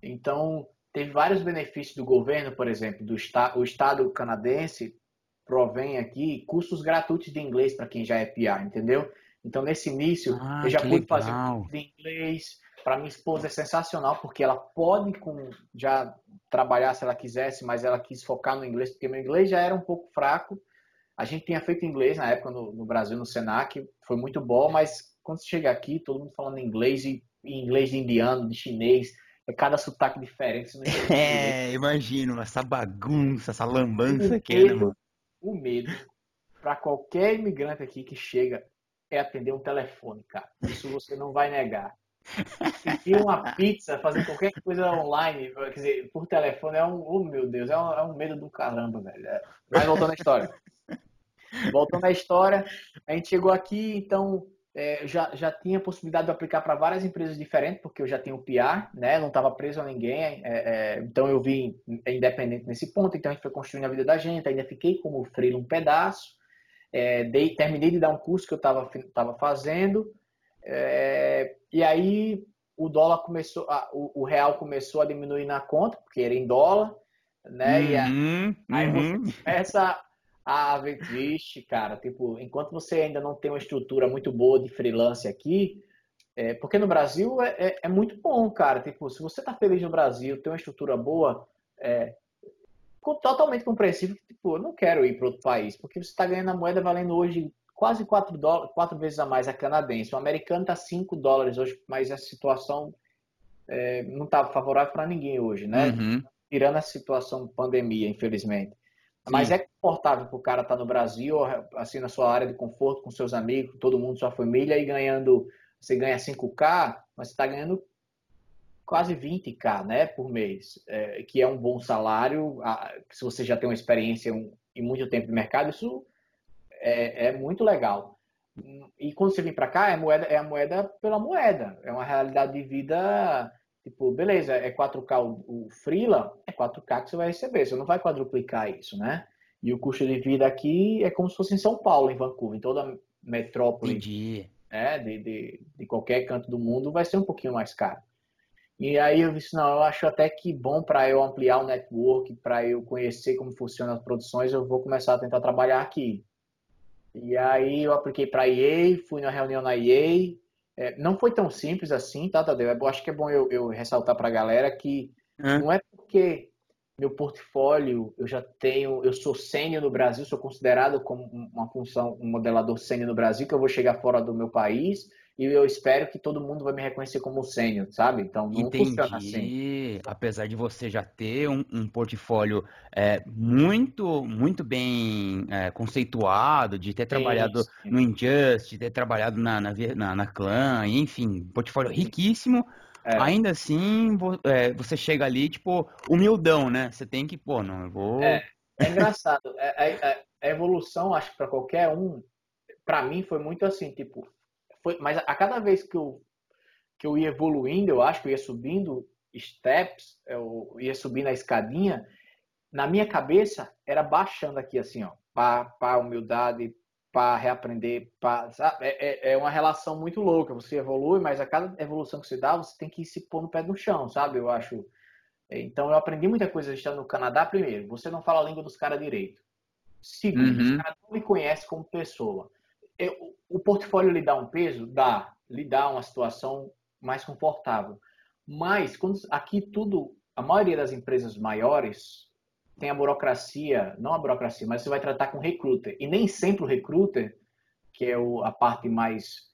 Então, teve vários benefícios do governo, por exemplo, do o Estado canadense provém aqui cursos gratuitos de inglês para quem já é PR, entendeu? Então, nesse início, ah, eu já pude legal. fazer curso de inglês. Para minha esposa é sensacional, porque ela pode com, já trabalhar se ela quisesse, mas ela quis focar no inglês, porque meu inglês já era um pouco fraco. A gente tinha feito inglês na época no, no Brasil, no Senac, foi muito bom, mas quando você chega aqui, todo mundo falando inglês, e, e inglês de indiano, de chinês, cada sotaque diferente. (laughs) é, imagino, essa bagunça, essa lambança aqui, né, mano? O medo para qualquer imigrante aqui que chega é atender um telefone, cara. Isso você não vai negar. Pedir uma pizza, fazer qualquer coisa online, quer dizer, por telefone é um, oh meu Deus, é um, é um medo do caramba, velho. É, mas voltando à história. (laughs) Voltando à história, a gente chegou aqui, então é, já, já tinha possibilidade de aplicar para várias empresas diferentes, porque eu já tinha o PR, né? Não estava preso a ninguém. É, é, então eu vim independente nesse ponto. Então a gente foi construindo a vida da gente. Ainda fiquei como freela um pedaço. É, dei, terminei de dar um curso que eu estava tava fazendo. É, e aí o dólar começou, a, o, o, real começou a diminuir na conta, porque era em dólar, né? Uhum, e aí, aí uhum. você começa ah, vem triste, cara. Tipo, enquanto você ainda não tem uma estrutura muito boa de freelance aqui, é, porque no Brasil é, é, é, muito bom, cara. Tipo, se você tá feliz no Brasil, tem uma estrutura boa, é totalmente compreensível. Tipo, eu não quero ir para outro país, porque você está ganhando a moeda valendo hoje quase 4, dólares, 4 vezes a mais a canadense. O americano está 5 dólares hoje, mas a situação é, não está favorável para ninguém hoje, né? Uhum. Tirando a situação pandemia, infelizmente. Mas é confortável para o cara estar tá no Brasil, assim, na sua área de conforto, com seus amigos, todo mundo, sua família, e ganhando, você ganha 5K, mas você está ganhando quase 20k né, por mês, é, que é um bom salário. se você já tem uma experiência um, e muito tempo de mercado, isso é, é muito legal. E quando você vem para cá, é, moeda, é a moeda pela moeda. É uma realidade de vida, tipo, beleza, é 4K o, o Freela, é 4K que você vai receber. Você não vai quadruplicar isso, né? E o custo de vida aqui é como se fosse em São Paulo, em Vancouver, em toda metrópole. Entendi. É, de, de, de qualquer canto do mundo, vai ser um pouquinho mais caro. E aí eu disse, não, eu acho até que bom para eu ampliar o network, para eu conhecer como funcionam as produções, eu vou começar a tentar trabalhar aqui. E aí eu apliquei para a EA, fui na reunião na EA. É, não foi tão simples assim, tá, Tadeu? Eu acho que é bom eu, eu ressaltar para a galera que hum. não é porque meu portfólio, eu já tenho, eu sou sênior no Brasil, sou considerado como uma função, um modelador sênior no Brasil, que eu vou chegar fora do meu país e eu espero que todo mundo vai me reconhecer como sênior, sabe? Então não Entendi. funciona assim. Apesar de você já ter um, um portfólio é, muito, muito bem é, conceituado, de ter trabalhado sim. no Injustice, de ter trabalhado na, na, na, na Clã, enfim, portfólio riquíssimo. É. Ainda assim, é, você chega ali, tipo, humildão, né? Você tem que, pô, não, eu vou. É, é engraçado. É, a evolução, acho que para qualquer um, para mim foi muito assim, tipo, foi, mas a cada vez que eu, que eu ia evoluindo, eu acho que eu ia subindo steps, eu ia subindo a escadinha, na minha cabeça era baixando aqui assim, ó, para humildade, para reaprender, para é, é, é uma relação muito louca. Você evolui, mas a cada evolução que você dá, você tem que se pôr no pé no chão, sabe? Eu acho. Então eu aprendi muita coisa estando no Canadá. Primeiro, você não fala a língua dos caras direito. Segundo, uhum. os caras não me conhecem como pessoa o portfólio lhe dá um peso? Dá. Lhe dá uma situação mais confortável. Mas, quando, aqui tudo, a maioria das empresas maiores tem a burocracia, não a burocracia, mas você vai tratar com recruiter. E nem sempre o recruiter, que é o, a parte mais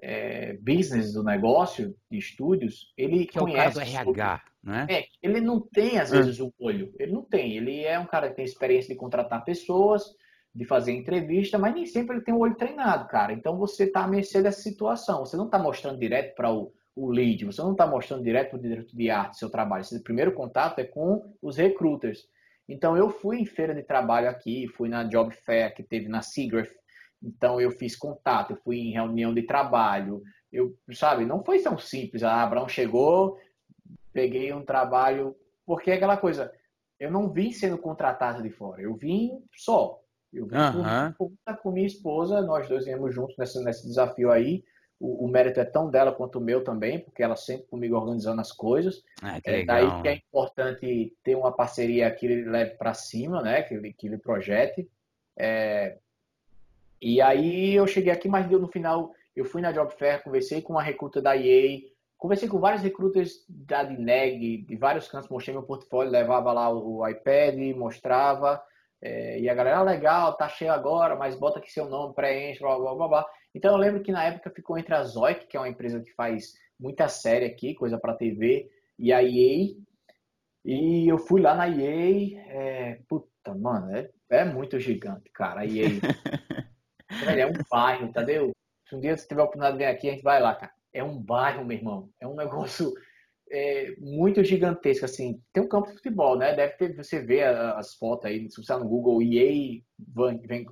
é, business do negócio, de estúdios, ele que conhece. É o caso RH, né? É, ele não tem, às vezes, o um olho. Ele não tem. Ele é um cara que tem experiência de contratar pessoas, de fazer entrevista, mas nem sempre ele tem o olho treinado, cara. Então você está à mercê dessa situação. Você não está mostrando direto para o, o lead, você não está mostrando direto para o diretor de arte seu trabalho. Seu primeiro contato é com os recruiters. Então eu fui em feira de trabalho aqui, fui na Job Fair que teve na Seagrath. Então eu fiz contato, eu fui em reunião de trabalho. Eu, sabe, não foi tão simples. A Abraão chegou, peguei um trabalho, porque é aquela coisa, eu não vim sendo contratado de fora, eu vim só. Eu uhum. com, com minha esposa, nós dois viemos juntos nesse, nesse desafio aí. O, o, mérito é tão dela quanto o meu também, porque ela sempre comigo organizando as coisas. Ah, é daí que é importante ter uma parceria que ele leve para cima, né? Que ele, que ele projete. É... E aí eu cheguei aqui, mas deu no final, eu fui na Job Fair, conversei com uma recruta da EA, conversei com vários recrutas da DNEG, de vários cantos, mostrei meu portfólio, levava lá o iPad, mostrava. É, e a galera, ah, legal, tá cheio agora, mas bota aqui seu nome, preenche, blá, blá, blá, blá. Então eu lembro que na época ficou entre a Zoic, que é uma empresa que faz muita série aqui, coisa para TV, e a EA. E eu fui lá na EA, é, puta, mano, é, é muito gigante, cara, a EA. (laughs) é um bairro, entendeu? Se um dia você tiver a oportunidade de vir aqui, a gente vai lá, cara. É um bairro, meu irmão. É um negócio é, muito gigantesca, assim. Tem um campo de futebol, né? Deve ter, você vê as fotos aí, se você está no Google EA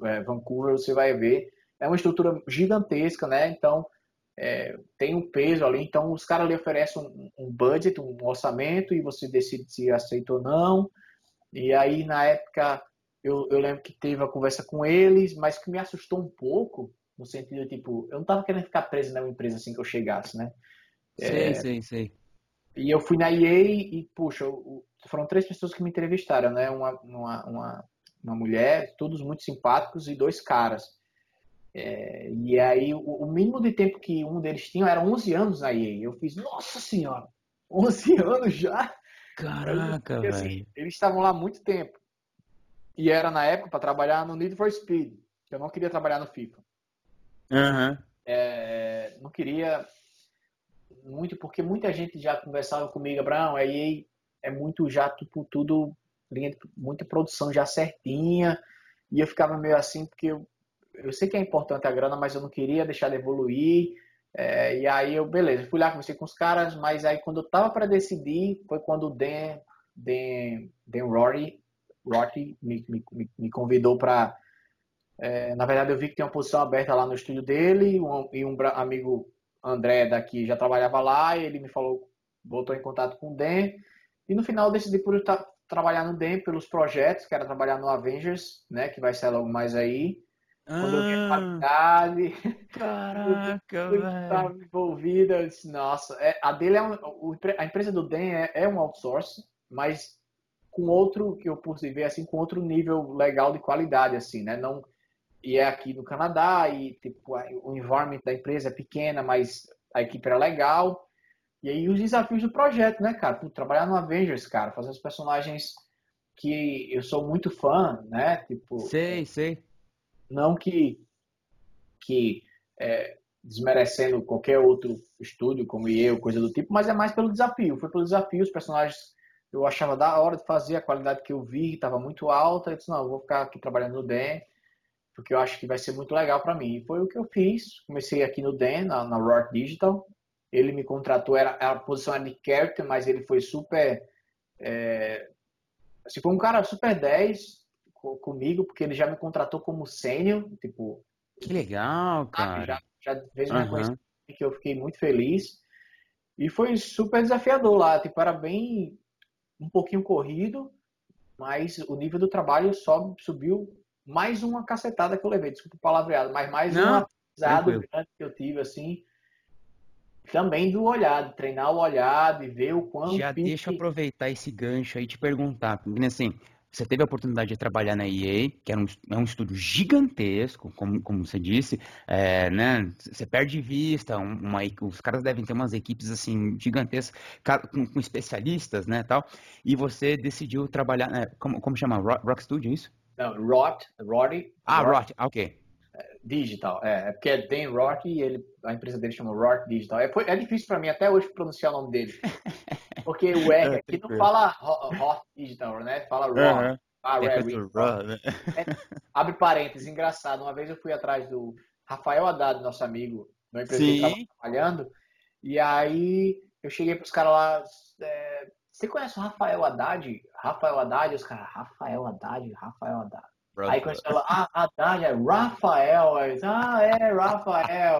é, Vancouver, você vai ver. É uma estrutura gigantesca, né? Então, é, tem um peso ali. Então, os caras ali oferecem um, um, budget, um orçamento, e você decide se aceita ou não. E aí, na época, eu, eu lembro que teve a conversa com eles, mas que me assustou um pouco, no sentido, tipo, eu não tava querendo ficar preso numa empresa assim que eu chegasse, né? Sei, é, sei, sei. E eu fui na EA e, puxa, foram três pessoas que me entrevistaram, né? Uma, uma, uma, uma mulher, todos muito simpáticos, e dois caras. É, e aí, o, o, mínimo de tempo que um deles tinha era 11 anos na EA. Eu fiz, nossa senhora, 11 (laughs) anos já? Caraca, assim, velho. Eles estavam lá há muito tempo. E era na época para trabalhar no Need for Speed. Eu não queria trabalhar no FIFA. Uhum. É, não queria muito, porque muita gente já conversava comigo, Abraão, aí é muito já, tipo, tudo, muita produção já certinha, e eu ficava meio assim, porque eu, eu sei que é importante a grana, mas eu não queria deixar de evoluir, é, e aí eu, beleza, fui lá, conversei com os caras, mas aí quando eu tava para decidir, foi quando o Dan, Dan, Dan Rory, Rory me, me, me convidou para é, na verdade, eu vi que tem uma posição aberta lá no estúdio dele um, e um amigo André daqui já trabalhava lá e ele me falou, botou em contato com o Dan. E no final eu decidi por trabalhar no DEM pelos projetos, que era trabalhar no Avengers, né? Que vai ser logo mais aí. Ah, Quando eu vi a qualidade. (laughs) Caraca, velho. Estava envolvida, eu disse, nossa, é, a dele é um, a empresa do DEM é, é um outsource, mas com outro que eu pude ver assim, com outro nível legal de qualidade, assim, né? Não e é aqui no Canadá e tipo o environment da empresa é pequena, mas a equipe era legal. E aí os desafios do projeto, né, cara? Pô, trabalhar no Avengers, cara, fazer os personagens que eu sou muito fã, né? Tipo, sei, sei. Não que que é, desmerecendo qualquer outro estúdio como eu, coisa do tipo, mas é mais pelo desafio. Foi pelo desafio, os personagens eu achava da hora de fazer, a qualidade que eu vi estava muito alta. Eu disse, não, eu vou ficar aqui trabalhando no DEM porque eu acho que vai ser muito legal para mim. E foi o que eu fiz. Comecei aqui no Dan, na, na Rock Digital. Ele me contratou, era, a posição era de character, mas ele foi super. É, assim, foi um cara super 10 comigo, porque ele já me contratou como sênior. Tipo, que legal, cara. Já, já fez uma uhum. coisa que eu fiquei muito feliz. E foi super desafiador lá. Tipo, era bem. um pouquinho corrido, mas o nível do trabalho sobe, subiu mais uma cacetada que eu levei, desculpa o palavreado, mas mais Não, um aprendizado grande que eu tive, assim, também do olhado, treinar o olhado e ver o quanto... Já deixa eu aproveitar esse gancho aí e te perguntar, porque assim, você teve a oportunidade de trabalhar na EA, que é um, é um estúdio gigantesco, como, como você disse, é, né? Você perde vista, uma, os caras devem ter umas equipes assim gigantescas, com, com especialistas, né, tal. E você decidiu trabalhar, né, como, como chama, Rock, Rock Studio, é isso? Não, Rot, Roddy. Ah, Rot, ok. É, digital, é, é porque é Dan e ele, a empresa dele chama Roth Digital. É, é difícil para mim até hoje pronunciar o nome dele. (laughs) Porque o R aqui não fala Roth Digital, né? Fala Roth. Uhum. Ah, é Raw, né? é, abre parênteses, engraçado. Uma vez eu fui atrás do Rafael Haddad, nosso amigo, no empresa que estava trabalhando, e aí eu cheguei para os caras lá, é, você conhece o Rafael Haddad? Rafael Haddad, os caras, Rafael Haddad, Rafael Haddad. Brother. Aí quando você fala, ah, Haddad é Rafael, aí, ah, é, Rafael.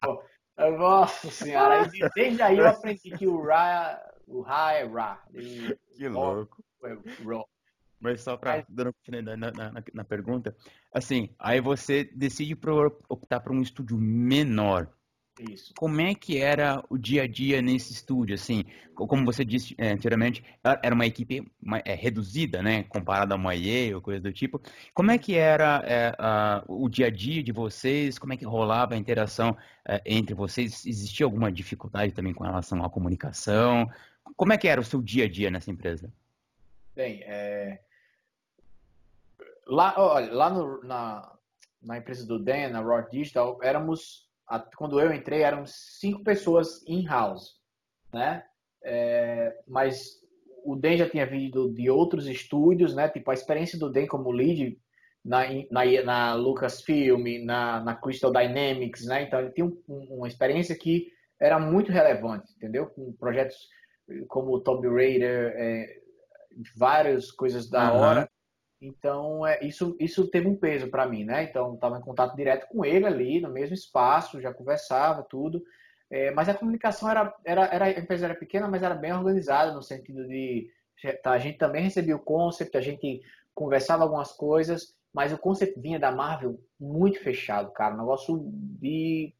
Nossa senhora, (laughs) desde aí eu aprendi que o Ra, o Ra é Ra. Que louco. É Mas só para dando continuidade na, na, na, pergunta, assim, aí você decide por optar por um estúdio menor. Isso. Como é que era o dia a dia nesse estúdio, assim? Como você disse é, anteriormente, era uma equipe é, reduzida, né? Comparada a uma ou coisa do tipo. Como é que era é, a, o dia a dia de vocês? Como é que rolava a interação entre vocês? Existia alguma dificuldade também com relação à comunicação? Como é que era o seu dia a dia nessa empresa? Bem, lá, olha, lá no, na, na empresa do Dan, na Raw Digital, éramos quando eu entrei, eram cinco pessoas in-house, né? É, mas o Den já tinha vindo de outros estúdios, né? Tipo, a experiência do Den como lead na, na, na Lucasfilm, na, na Crystal Dynamics, né? Então, ele tinha um, uma experiência que era muito relevante, entendeu? Com projetos como o Tomb Raider, é, várias coisas da uhum. hora. Então, é, isso, isso teve um peso para mim, né? Então, estava em contato direto com ele ali, no mesmo espaço, já conversava, tudo. É, mas a comunicação era, era, era, a empresa era pequena, mas era bem organizada, no sentido de tá, a gente também recebia o concept, a gente conversava algumas coisas, mas o concept vinha da Marvel muito fechado, cara. Um negócio de,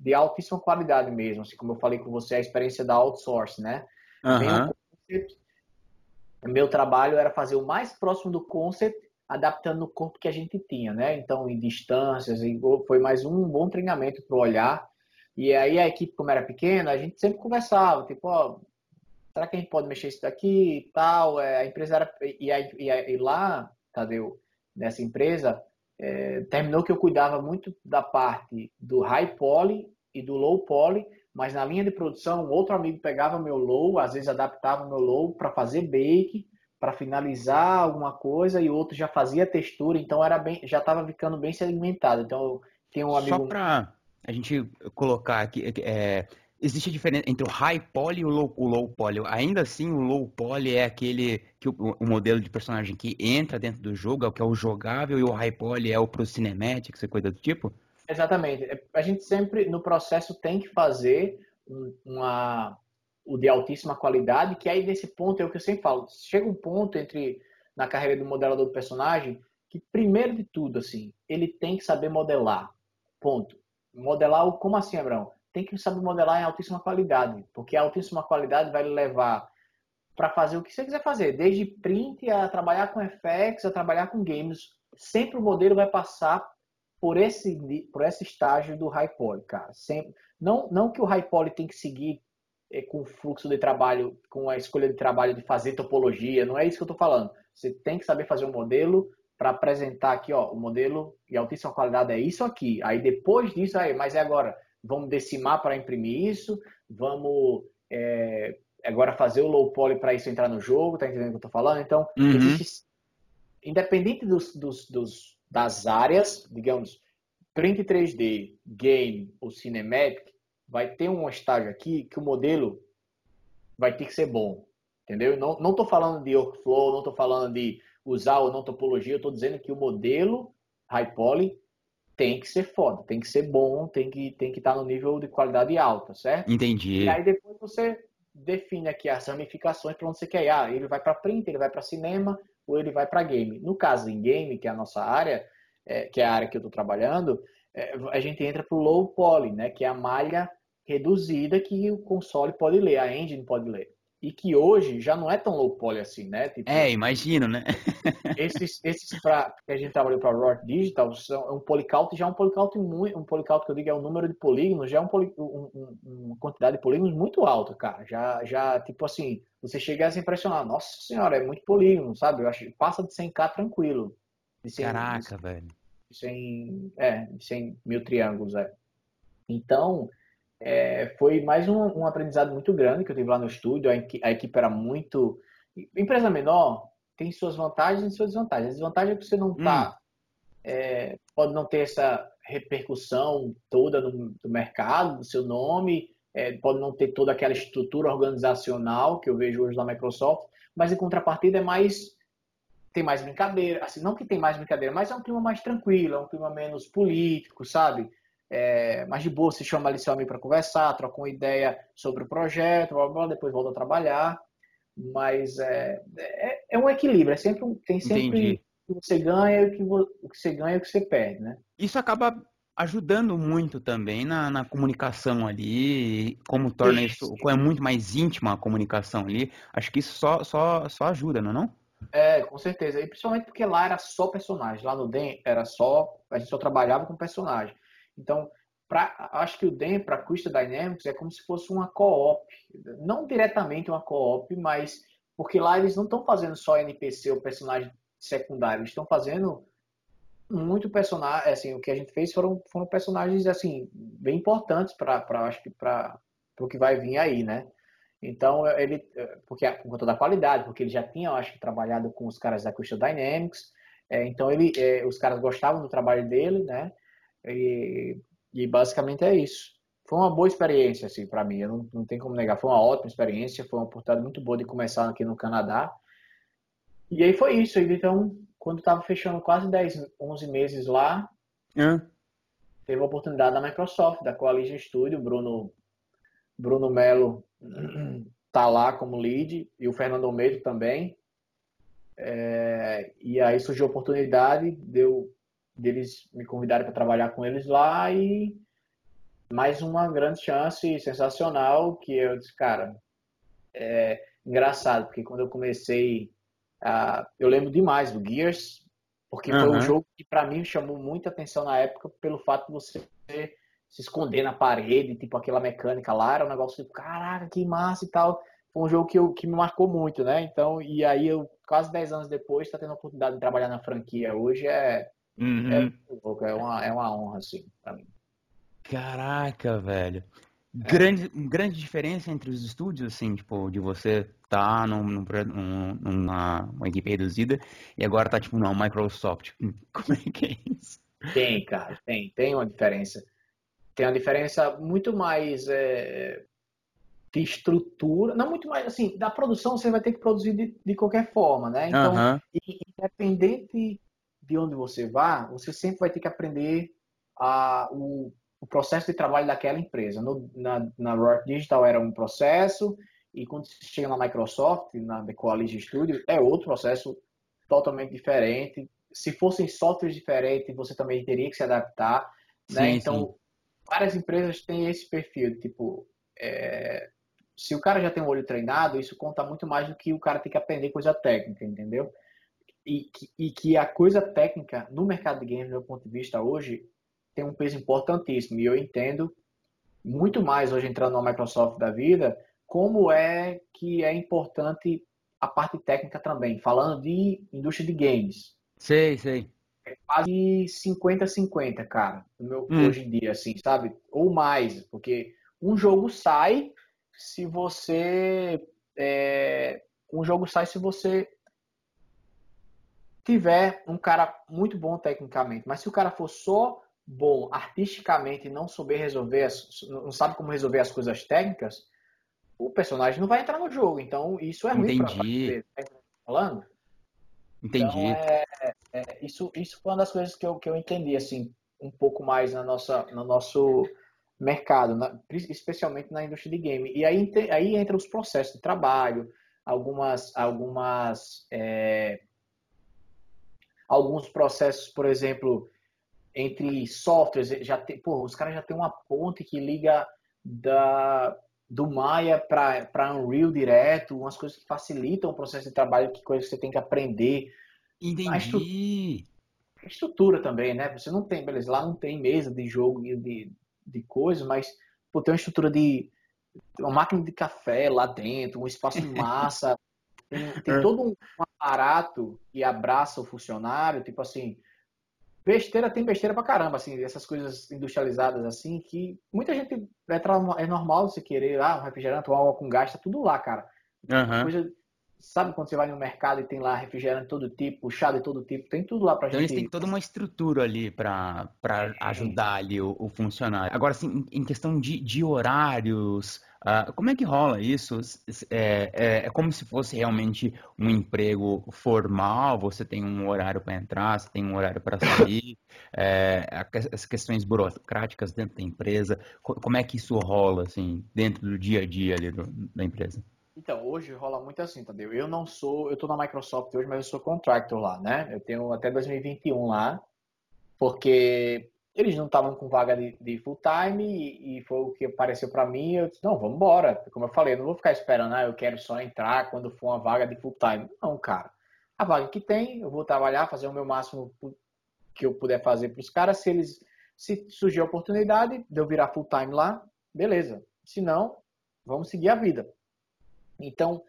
de altíssima qualidade mesmo, assim como eu falei com você, a experiência da outsource, né? Uhum. o meu trabalho era fazer o mais próximo do concept, adaptando o corpo que a gente tinha, né? Então, em distâncias, foi mais um bom treinamento para olhar. E aí a equipe, como era pequena, a gente sempre conversava, tipo, ó, será que a gente pode mexer isso daqui e tal? É, a empresa era. E, aí, e, e lá, Tadeu, nessa empresa, é, terminou que eu cuidava muito da parte do high poly e do low poly, mas na linha de produção, outro amigo pegava meu low, às vezes adaptava meu low para fazer bake, para finalizar alguma coisa, e outro já fazia textura, então era bem, já estava ficando bem segmentado. Então tem um amigo. Só para a gente colocar aqui, é, existe a diferença entre o high poly e o low, o low poly. Ainda assim, o low poly é aquele que o, o, modelo de personagem que entra dentro do jogo, é o que é o jogável, e o high poly é o pro cinematics e coisa do tipo? Exatamente. É, a gente sempre, no processo, tem que fazer uma, o de altíssima qualidade, que aí nesse ponto é o que eu sempre falo. Chega um ponto entre na carreira do modelador do personagem que, primeiro de tudo, assim, ele tem que saber modelar. Ponto. Modelar, como assim, Abraão? Tem que saber modelar em altíssima qualidade, porque a altíssima qualidade vai levar para fazer o que você quiser fazer, desde print a trabalhar com effects, a trabalhar com games. Sempre o modelo vai passar por esse, por esse estágio do high poly, cara. Sempre, não, não que o high poly tem que seguir é, com o fluxo de trabalho, com a escolha de trabalho de fazer topologia, não é isso que eu estou falando. Você tem que saber fazer um modelo para apresentar aqui, ó, o modelo de altíssima qualidade é isso aqui. Aí depois disso, aí, mas é agora, vamos decimar para imprimir isso, vamos é, agora fazer o low poly para isso entrar no jogo, tá entendendo o que eu estou falando? Então, uhum. existe, independente dos, dos, dos das áreas, digamos, print 3D, game ou cinematic, vai ter um estágio aqui que o modelo vai ter que ser bom, entendeu? Não, não tô falando de workflow, não tô falando de usar ou não topologia, eu tô dizendo que o modelo high poly tem que ser foda, tem que ser bom, tem que tem que estar tá no nível de qualidade alta, certo? Entendi. E aí depois você define aqui as ramificações para onde você quer ir. Ah, ele vai para print, ele vai para cinema, ou ele vai para game. No caso, em game, que é a nossa área, é, que é a área que eu estou trabalhando, é, a gente entra para o low poly, né, que é a malha reduzida que o console pode ler, a engine pode ler. E que hoje já não é tão low poly assim, né? Tipo, é, imagino, né? (laughs) esses esses pra, que a gente trabalhou para Rock Digital são um polycount, já é um polycount muito, um polycount que eu digo é o número de polígonos, já é um, um, um, uma quantidade de polígonos muito alta, cara. Já, já tipo assim, você chega a se impressionar, nossa senhora, é muito polígono, sabe? Eu acho que passa de 100k tranquilo. De 100, Caraca, de, velho. De 100, é, de 100 mil triângulos, é. Então, é, foi mais um, um, aprendizado muito grande que eu tive lá no estúdio. A, a, equipe era muito. Empresa menor tem suas vantagens e suas desvantagens. A desvantagem é que você não tá. Hum. É, pode não ter essa repercussão toda no, no mercado, do seu nome, é, pode não ter toda aquela estrutura organizacional que eu vejo hoje na Microsoft, mas em contrapartida é mais tem mais brincadeira, assim, não que tem mais brincadeira, mas é um clima mais tranquilo, é um clima menos político, sabe? É, mais de boa, você chama ali seu amigo para conversar, troca uma ideia sobre o projeto, blá, blá, depois volta a trabalhar, mas é, é, é um equilíbrio, é sempre um, tem sempre o que você ganha e o que, o que você ganha e o que você perde, né? Isso acaba ajudando muito também na, na comunicação ali, como torna isso, isso, é muito mais íntima a comunicação ali, acho que isso só, só, só ajuda, não é não? É, com certeza. E principalmente porque lá era só personagem. Lá no DEM era só. A gente só trabalhava com personagem. Então, pra, acho que o DEM para Crystal Dynamics é como se fosse uma co-op. Não diretamente uma co-op, mas. Porque lá eles não estão fazendo só NPC ou personagem secundário, eles estão fazendo muito personagem, assim, o que a gente fez foram, foram personagens assim bem importantes para acho que para o que vai vir aí, né? Então ele porque por conta da qualidade, porque ele já tinha, acho que trabalhado com os caras da Crystal Dynamics, é, então ele é, os caras gostavam do trabalho dele, né? E, e basicamente é isso. Foi uma boa experiência assim para mim, eu não, não tem como negar, foi uma ótima experiência, foi uma oportunidade muito boa de começar aqui no Canadá. E aí foi isso, então quando estava fechando quase 10, 11 meses lá, é. teve a oportunidade da Microsoft, da Coalition Studio, Bruno, Bruno Melo (clears throat) tá lá como lead e o Fernando Almeida também. É, e aí surgiu a oportunidade deu, deles me convidarem para trabalhar com eles lá e mais uma grande chance sensacional que eu disse, cara, é engraçado, porque quando eu comecei Uh, eu lembro demais do Gears, porque uhum. foi um jogo que para mim chamou muita atenção na época pelo fato de você se esconder na parede, tipo aquela mecânica lá, era um negócio tipo, caraca, que massa e tal. Foi um jogo que, eu, que me marcou muito, né? Então, e aí eu, quase 10 anos depois, tá tendo a oportunidade de trabalhar na franquia. Hoje é, Uhum. É, é, uma, é uma honra, assim, pra mim. Caraca, velho. É. Grande, grande diferença entre os estúdios, assim, tipo, de você tá num, num, numa uma equipe reduzida e agora tá, tipo, não, Microsoft. (laughs) Como é que é isso? Tem, cara, tem, tem uma diferença. Tem uma diferença muito mais é, de estrutura, não muito mais, assim, da produção você vai ter que produzir de, de qualquer forma, né? Então, uhum. independente de onde você vá, você sempre vai ter que aprender a, o o processo de trabalho daquela empresa. No, na, na Rock Digital era um processo, e quando você chega na Microsoft, na The Coalition Studio, é outro processo totalmente diferente. Se fossem softwares diferentes, você também teria que se adaptar. Né? Sim, então, sim. várias empresas têm esse perfil, tipo, é... se o cara já tem um olho treinado, isso conta muito mais do que o cara tem que aprender coisa técnica, entendeu? E que, e que a coisa técnica no mercado de games, do meu ponto de vista hoje, tem um peso importantíssimo. E eu entendo muito mais hoje entrando na Microsoft da vida, como é que é importante a parte técnica também, falando de indústria de games. Sei, sei. É quase 50-50, cara, meu, hum. hoje em dia, assim, sabe? Ou mais, porque um jogo sai se você. É, um jogo sai se você tiver um cara muito bom tecnicamente, mas se o cara for só bom artisticamente e não souber resolver, não sabe como resolver as coisas técnicas, o personagem não vai entrar no jogo. Então, isso é ruim Entendi. pra tá falando. Entendi. Então, é, é, isso, isso foi uma das coisas que eu, que eu entendi, assim, um pouco mais na nossa, no nosso mercado, na, especialmente na indústria de game. E aí, aí entra os processos de trabalho, algumas, algumas é, alguns processos, por exemplo, entre softwares, já tem, pô, os caras já tem uma ponte que liga da, do Maya para Unreal direto, umas coisas que facilitam o processo de trabalho, que coisas que você tem que aprender. Entendi. A estrutura, a estrutura também, né? Você não tem, beleza, lá não tem mesa de jogo e de, de coisas, mas pô, tem uma estrutura de uma máquina de café lá dentro, um espaço de (laughs) massa, tem, tem é. todo um aparato que abraça o funcionário, tipo assim, besteira tem besteira pra caramba, assim, essas coisas industrializadas assim, que muita gente é, é normal você querer, ah, um refrigerante ou água com gás, tá tudo lá, cara. Uhum. Coisa, sabe quando você vai no mercado e tem lá refrigerante de todo tipo, chá de todo tipo, tem tudo lá pra então gente. Então eles têm toda uma estrutura ali pra, pra ajudar ali o, o funcionário. Agora, assim, em questão de, de horários, Uh, como é que rola isso? É, é, é, como se fosse realmente um emprego formal, você tem um horário para entrar, você tem um horário para sair, (coughs) é, as questões burocráticas dentro da empresa, como é que isso rola, assim, dentro do dia a dia ali do, da empresa? Então, hoje rola muito assim, Tadeu. Eu não sou, eu estou na Microsoft hoje, mas eu sou contractor lá, né? Eu tenho até 2021 lá, porque eles não estavam com vaga de, de full time e, e, foi o que apareceu para mim. Eu disse, não, vamos embora. Como eu falei, eu não vou ficar esperando, ah, eu quero só entrar quando for uma vaga de full time. Não, cara. A vaga que tem, eu vou trabalhar, fazer o meu máximo que eu puder fazer para os caras. Se eles se surgir a oportunidade de eu virar full time lá, beleza. Se não, vamos seguir a vida. Então,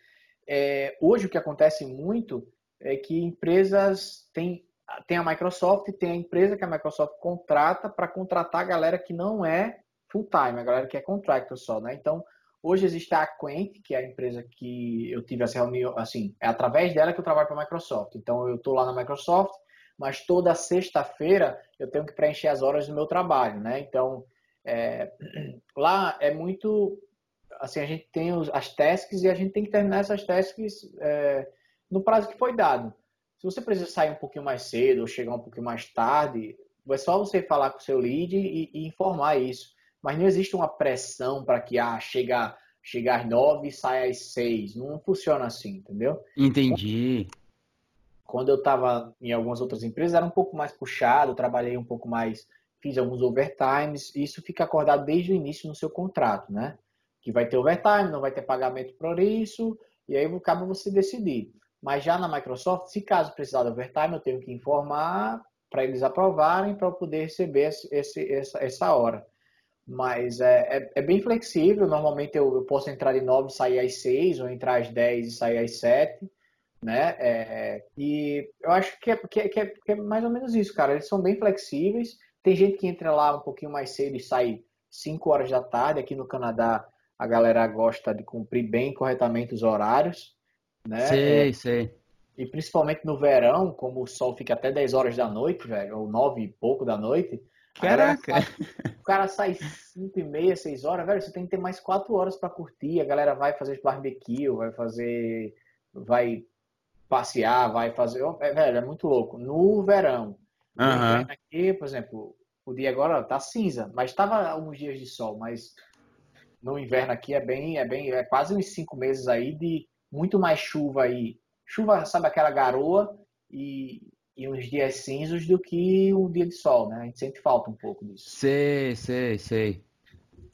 é, hoje o que acontece muito é que empresas têm tem a Microsoft, tem a empresa que a Microsoft contrata para contratar a galera que não é full time, a galera que é contractor só, né? Então, hoje existe a Quent, que é a empresa que eu tive essa reunião, assim, é através dela que eu trabalho para a Microsoft. Então, eu estou lá na Microsoft, mas toda sexta-feira eu tenho que preencher as horas do meu trabalho, né? Então, é, (clears throat) lá é muito, assim, a gente tem os, as tasks e a gente tem que terminar essas tasks é, no prazo que foi dado. Se você precisa sair um pouquinho mais cedo ou chegar um pouquinho mais tarde, é só você falar com o seu lead e, e informar isso. Mas não existe uma pressão para que ah, chega, chega às nove e sai às seis. Não funciona assim, entendeu? Entendi. Quando eu estava em algumas outras empresas, era um pouco mais puxado, trabalhei um pouco mais, fiz alguns overtimes. Isso fica acordado desde o início no seu contrato, né? Que vai ter overtime, não vai ter pagamento por isso, e aí acaba você decidir. Mas já na Microsoft, se caso precisar de overtime, eu tenho que informar para eles aprovarem para eu poder receber esse, essa, essa hora. Mas é, é, é bem flexível. Normalmente eu, eu, posso entrar de 9 e sair às 6, ou entrar às 10 e sair às 7. né? É, e eu acho que é, que, é, que, é, que é mais ou menos isso, cara. Eles são bem flexíveis. Tem gente que entra lá um pouquinho mais cedo e sai 5 horas da tarde. Aqui no Canadá, a galera gosta de cumprir bem corretamente os horários, né? Sei, é, sei. E principalmente no verão, como o sol fica até 10 horas da noite, velho, ou 9 e pouco da noite. Caraca! Sai, o cara sai 5 e meia, 6 horas, velho, você tem que ter mais 4 horas para curtir. A galera vai fazer barbecue, vai fazer. vai passear, vai fazer. É, velho, é muito louco. No verão. Uhum. Aqui, por exemplo, o dia agora tá cinza, mas estava alguns dias de sol, mas no inverno aqui é bem, é bem, é quase uns cinco meses aí de muito mais chuva aí chuva, sabe, aquela garoa e, e uns dias cinzos do que um dia de sol, né? A gente sente falta um pouco disso. Sei, sei, sei.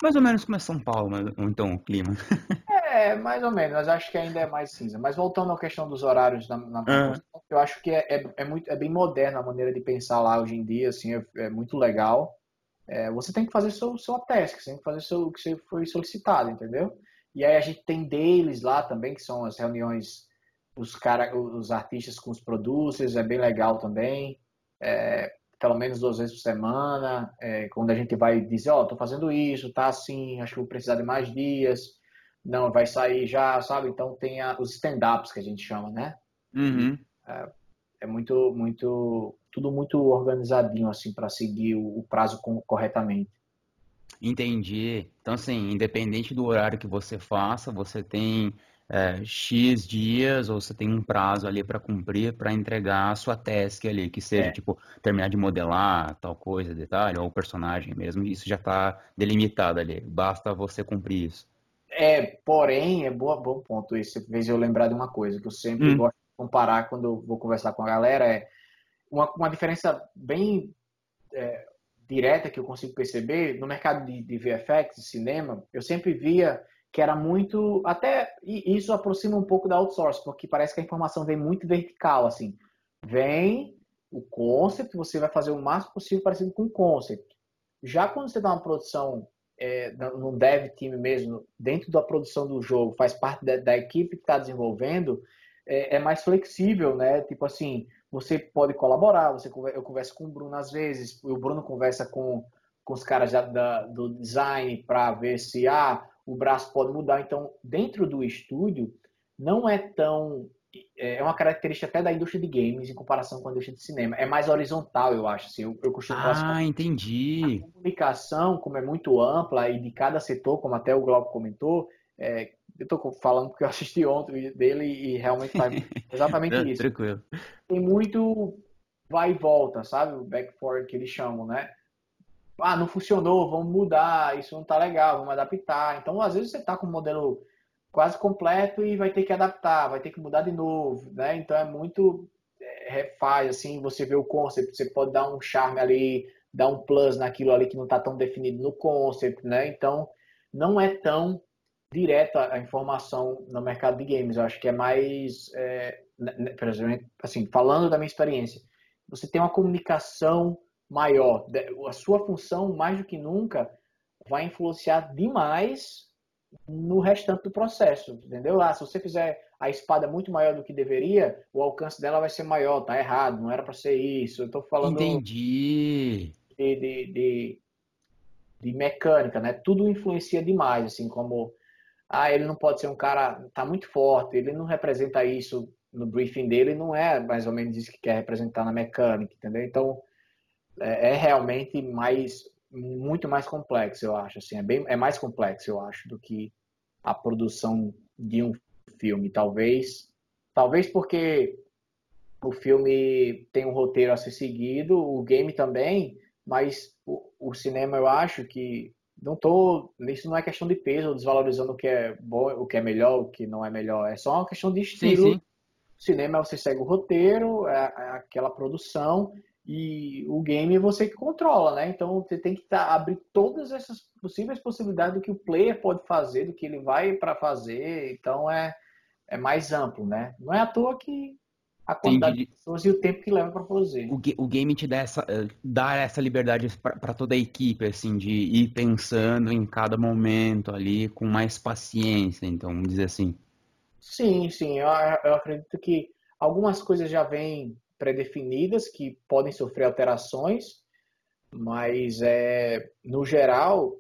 Mais ou menos como é São Paulo, então, o clima. (laughs) É, mais ou menos, mas acho que ainda é mais cinza. Mas voltando à questão dos horários na, na uhum. eu acho que é, é, é, muito, é bem moderna a maneira de pensar lá hoje em dia, assim, é, é muito legal. É, você tem que fazer seu, sua task, você tem que fazer seu, o que você foi solicitado, entendeu? E aí a gente tem deles lá também, que são as reuniões os, cara, os artistas com os producers, é bem legal também. É, pelo menos duas vezes por semana, é, quando a gente vai dizer, ó, oh, tô fazendo isso, tá assim, acho que vou precisar de mais dias, não, vai sair já, sabe? Então tem a, os stand-ups que a gente chama, né? Uhum. É, é, muito, muito, tudo muito organizadinho, assim, para seguir o, o prazo com, corretamente. Entendi. Então, assim, independente do horário que você faça, você tem é, X dias ou você tem um prazo ali para cumprir para entregar a sua task ali, que seja é. tipo terminar de modelar tal coisa, detalhe, ou o personagem mesmo, isso já está delimitado ali, basta você cumprir isso. É, porém, é boa, bom ponto esse, fez eu lembrar de uma coisa que eu sempre hum. gosto de comparar quando eu vou conversar com a galera, é uma, uma diferença bem é, direta que eu consigo perceber no mercado de, de VFX, de cinema, eu sempre via que era muito. Até isso aproxima um pouco da outsource, porque parece que a informação vem muito vertical, assim. Vem o concept, você vai fazer o máximo possível parecido com o concept. Já quando você dá uma produção é, no dev team mesmo, dentro da produção do jogo, faz parte da, da equipe que está desenvolvendo, é, é, mais flexível, né? Tipo assim, você pode colaborar, você eu converso com o Bruno às vezes, o Bruno conversa com, com os caras da, da do design para ver se ah, o braço pode mudar. Então, dentro do estúdio, não é tão. É, é uma característica até da indústria de games em comparação com a indústria de cinema. É mais horizontal, eu acho. Assim. Eu, eu costumo ah, assim, entendi. A comunicação, como é muito ampla e de cada setor, como até o Globo comentou, é, eu estou falando porque eu assisti ontem dele e realmente faz (laughs) exatamente isso. Tranquilo. Tem muito vai e volta, sabe? O back forward que eles chamam, né? ah, não funcionou, vamos mudar, isso não tá legal, vamos adaptar. Então, às vezes você tá com um modelo quase completo e vai ter que adaptar, vai ter que mudar de novo, né? Então é muito é, refaz assim, você vê o concept, você pode dar um charme ali, dar um plus naquilo ali que não está tão definido no concept, né? Então não é tão direta a informação no mercado de games. Eu acho que é mais, é, né, né, assim, falando da minha experiência, você tem uma comunicação maior, a sua função, mais do que nunca, vai influenciar demais no restante do processo, entendeu? Ah, se você fizer a espada muito maior do que deveria, o alcance dela vai ser maior, tá errado, não era para ser isso. Eu tô falando Entendi. De, de, de, de, mecânica, né? Tudo influencia demais, assim, como ah, ele não pode ser um cara, tá muito forte, ele não representa isso no briefing dele, não é mais ou menos isso que quer representar na mecânica, entendeu? Então, é, é realmente mais muito mais complexo, eu acho. Assim, é, bem, é mais complexo, eu acho, do que a produção de um filme. Talvez, talvez porque o filme tem um roteiro a ser seguido, o game também, mas o, o cinema eu acho que não tô, isso não é questão de peso, desvalorizando o que é bom, o que é melhor, o que não é melhor. É só uma questão de estilo. Sim, sim. Cinema você segue o roteiro, é, é aquela produção e o game é você que controla, né? Então você tem que tá, abrir todas essas possíveis possibilidades do que o player pode fazer, do que ele vai para fazer. Então é, é mais amplo, né? Não é à toa que a quantidade Entendi. de pessoas e o tempo que leva para produzir. O, o, game te dá essa, eh, dá essa liberdade para toda a equipe, assim, de ir pensando em cada momento ali com mais paciência, então, vamos dizer assim. Sim, sim. Eu, eu acredito que Algumas coisas já vêm pré-definidas que podem sofrer alterações, mas é, no geral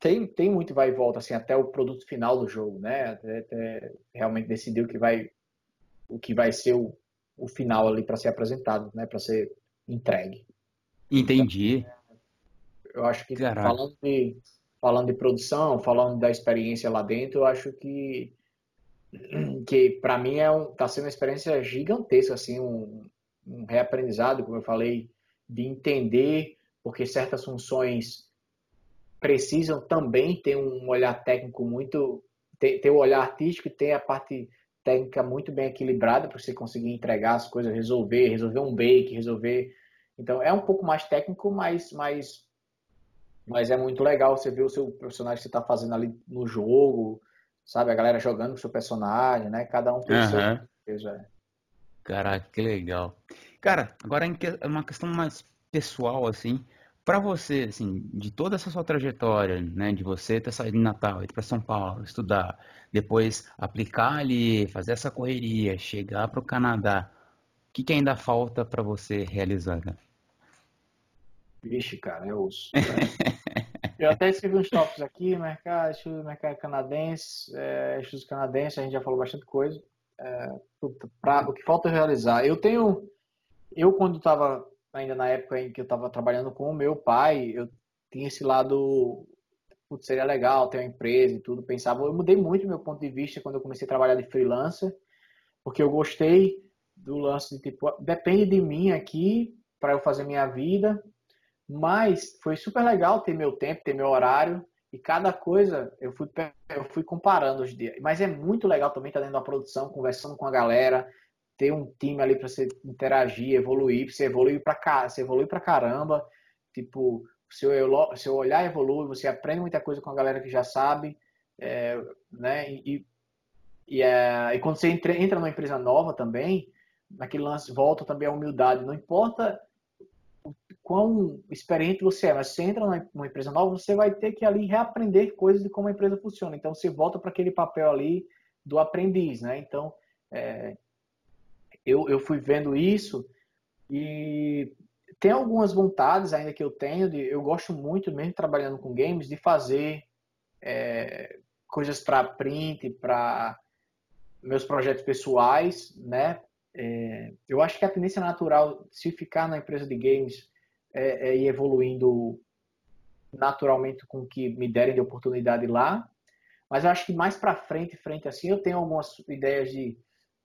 tem, tem muito vai e volta assim até o produto final do jogo, né? Até, até realmente decidir o que vai o que vai ser o, o final ali para ser apresentado, né? Para ser entregue. Entendi. Então, eu acho que falando de falando de produção, falando da experiência lá dentro, eu acho que que para mim é um, tá sendo uma experiência gigantesca, assim, um, um reaprendizado, como eu falei, de entender porque certas funções precisam também ter um olhar técnico muito, ter, ter o olhar artístico e ter a parte técnica muito bem equilibrada para você conseguir entregar as coisas, resolver, resolver um bake, resolver. Então é um pouco mais técnico, mas, mas, mas é muito legal você ver o seu personagem que você está fazendo ali no jogo, sabe? A galera jogando com o seu personagem, né? Cada um tem o uhum. seu. É. Caraca, que legal. Cara, agora é uma questão mais pessoal, assim. Para você, assim, de toda essa sua trajetória, né, de você ter saído de Natal, ir para São Paulo, estudar, depois aplicar ali, fazer essa correria, chegar para o Canadá, o que, que ainda falta para você realizar? Né? Vixe, cara, eu ouço. (laughs) Eu até escrevi uns tópicos aqui, mercado, estudo mercado canadense, é, estudos canadenses, a gente já falou bastante coisa. É, pra, o que falta realizar? Eu tenho, eu quando estava ainda na época em que eu estava trabalhando com o meu pai, eu tinha esse lado, putz, seria legal ter uma empresa e tudo, pensava, eu mudei muito meu ponto de vista quando eu comecei a trabalhar de freelancer, porque eu gostei do lance de tipo, depende de mim aqui para eu fazer minha vida, mas foi super legal ter meu tempo, ter meu horário e cada coisa eu fui, eu fui comparando os dias. Mas é muito legal também estar dentro da produção, conversando com a galera, ter um time ali para você interagir, evoluir, você evoluir para cá, você evolui para caramba. Tipo, seu, seu olhar evolui, você aprende muita coisa com a galera que já sabe, é, né? E, e, é, e quando você entra, entra numa empresa nova também, naquele lance volta também a humildade. Não importa quão experiente você é, mas você entra numa empresa nova, você vai ter que ali reaprender coisas de como a empresa funciona. Então você volta para aquele papel ali do aprendiz, né? Então é, eu, eu fui vendo isso e tem algumas vontades ainda que eu tenho de, eu gosto muito mesmo trabalhando com games de fazer é, coisas para print, para meus projetos pessoais, né? É, eu acho que a tendência natural, se ficar na empresa de games, é, é ir evoluindo naturalmente com o que me derem de oportunidade lá. Mas eu acho que mais para frente, frente assim, eu tenho algumas ideias de,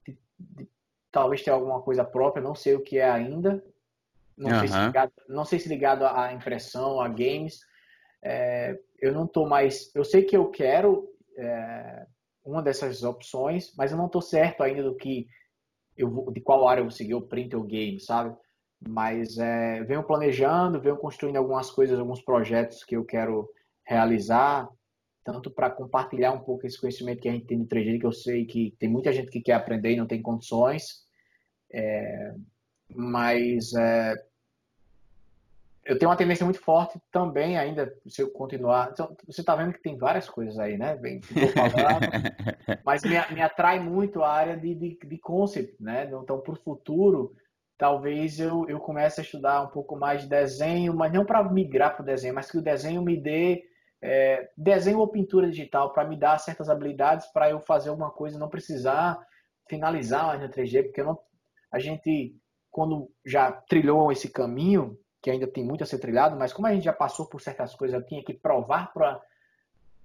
de, de, talvez ter alguma coisa própria, não sei o que é ainda. Não, uhum. sei, se ligado, não sei se ligado à impressão, a games. É, eu não estou mais. Eu sei que eu quero é, uma dessas opções, mas eu não estou certo ainda do que eu vou, de qual área eu vou seguir, o print ou game, sabe? Mas é, venho planejando, venho construindo algumas coisas, alguns projetos que eu quero realizar, tanto para compartilhar um pouco esse conhecimento que a gente tem no 3D, que eu sei que tem muita gente que quer aprender e não tem condições. É, mas é, eu tenho uma tendência muito forte também ainda, se eu continuar. Então, você está vendo que tem várias coisas aí, né? Bem, (laughs) mas me, me, atrai muito a área de, de, de concept, né? Então, para o futuro, talvez eu, eu comece a estudar um pouco mais de desenho, mas não para migrar para o desenho, mas que o desenho me dê é, desenho ou pintura digital para me dar certas habilidades para eu fazer alguma coisa, não precisar finalizar no 3D, porque não, a gente, quando já trilhou esse caminho, que ainda tem muito a ser trilhado, mas como a gente já passou por certas coisas, eu tinha que provar para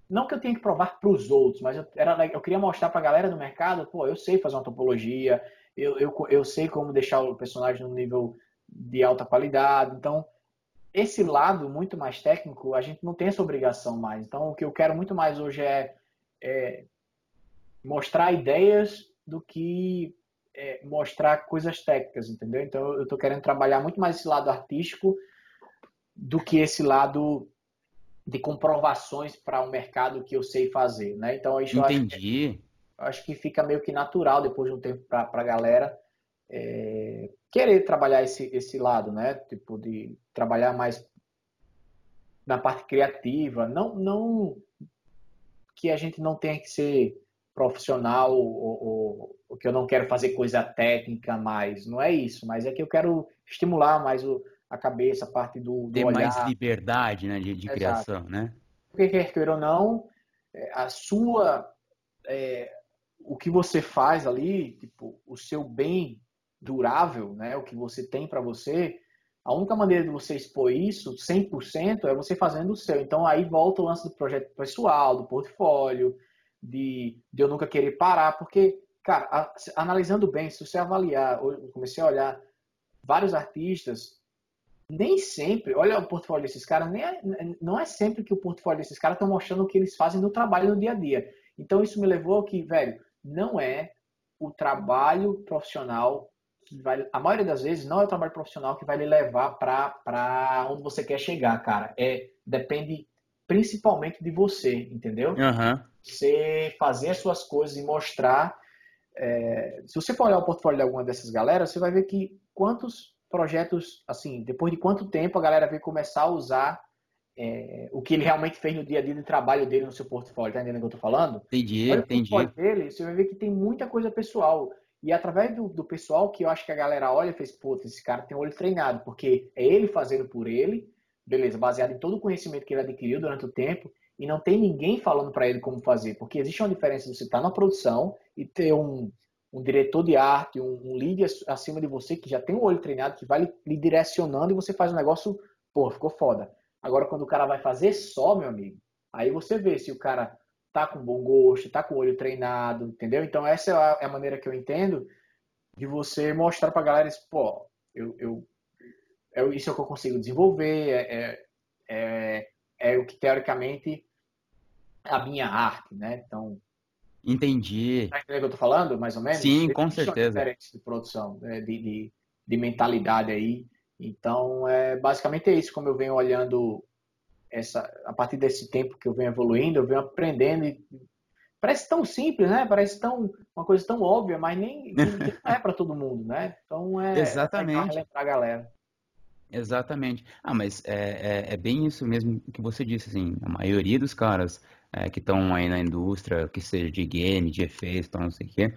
não que eu tenha que provar para os outros, mas eu, era, eu queria mostrar para a galera do mercado, pô, eu sei fazer uma topologia, eu, eu, eu sei como deixar o personagem no nível de alta qualidade. Então, esse lado muito mais técnico, a gente não tem essa obrigação mais. Então, o que eu quero muito mais hoje é, é mostrar ideias do que é, mostrar coisas técnicas, entendeu? Então, eu estou querendo trabalhar muito mais esse lado artístico do que esse lado de comprovações para o um mercado que eu sei fazer, né? Então, isso Entendi. Eu acho, acho que fica meio que natural depois de um tempo para a galera é, querer trabalhar esse, esse lado, né? Tipo, de trabalhar mais na parte criativa. Não, não que a gente não tenha que ser profissional ou, ou, que eu não quero fazer coisa técnica mais. Não é isso, mas é que eu quero estimular mais o, a cabeça, a parte do, do Ter olhar. mais liberdade né, de, de criação, né? Porque quer queira ou não, é, a sua... É, o que você faz ali, tipo, o seu bem durável, né, o que você tem para você, a única maneira de você expor isso 100% é você fazendo o seu. Então aí volta o lance do projeto pessoal, do portfólio, de, de eu nunca querer parar, porque, cara, a, analisando bem, se você avaliar, eu comecei a olhar vários artistas, nem sempre, olha o portfólio desses caras, nem é, não é sempre que o portfólio desses caras estão mostrando o que eles fazem no trabalho no dia a dia. Então isso me levou que, velho, não é o trabalho profissional que vai, a maioria das vezes não é o trabalho profissional que vai lhe levar para onde você quer chegar, cara. É depende principalmente de você, entendeu? Uhum. Você fazer as suas coisas e mostrar. É, se você for olhar o portfólio de alguma dessas galera, você vai ver que quantos projetos, assim, depois de quanto tempo a galera veio começar a usar é, o que ele realmente fez no dia a dia de trabalho dele no seu portfólio, tá entendendo o que eu tô falando? Entendi, Olha entendi. O dele, você vai ver que tem muita coisa pessoal. E através do, do pessoal que eu acho que a galera olha e fez, pô, esse cara tem um olho treinado, porque é ele fazendo por ele, beleza, baseado em todo o conhecimento que ele adquiriu durante o tempo, e não tem ninguém falando para ele como fazer, porque existe uma diferença de você estar tá na produção e ter um, um diretor de arte, um, um lead acima de você que já tem um olho treinado, que vai lhe, lhe direcionando e você faz um negócio, pô, ficou foda. Agora, quando o cara vai fazer só, meu amigo, aí você vê se o cara tá com bom gosto, tá com o olho treinado, entendeu? Então, essa é a, maneira que eu entendo de você mostrar pra galera, pô, eu, eu, é, isso é o que eu consigo desenvolver, é, é, é, é o que teoricamente é a minha arte, né? Então, Entendi. Tá entendendo o que eu tô falando, mais ou menos? Sim, com certeza. de produção, né? de, de, de, mentalidade aí. Então, é, basicamente é isso, como eu venho olhando essa, a partir desse tempo que eu venho evoluindo, eu venho aprendendo e parece tão simples, né? Parece tão uma coisa tão óbvia, mas nem (laughs) não é para todo mundo, né? Então é exatamente é a galera. Exatamente. Ah, mas é, é, é, bem isso mesmo que você disse, assim, a maioria dos caras é, que estão aí na indústria, que seja de game, de efeitos, não sei o quê,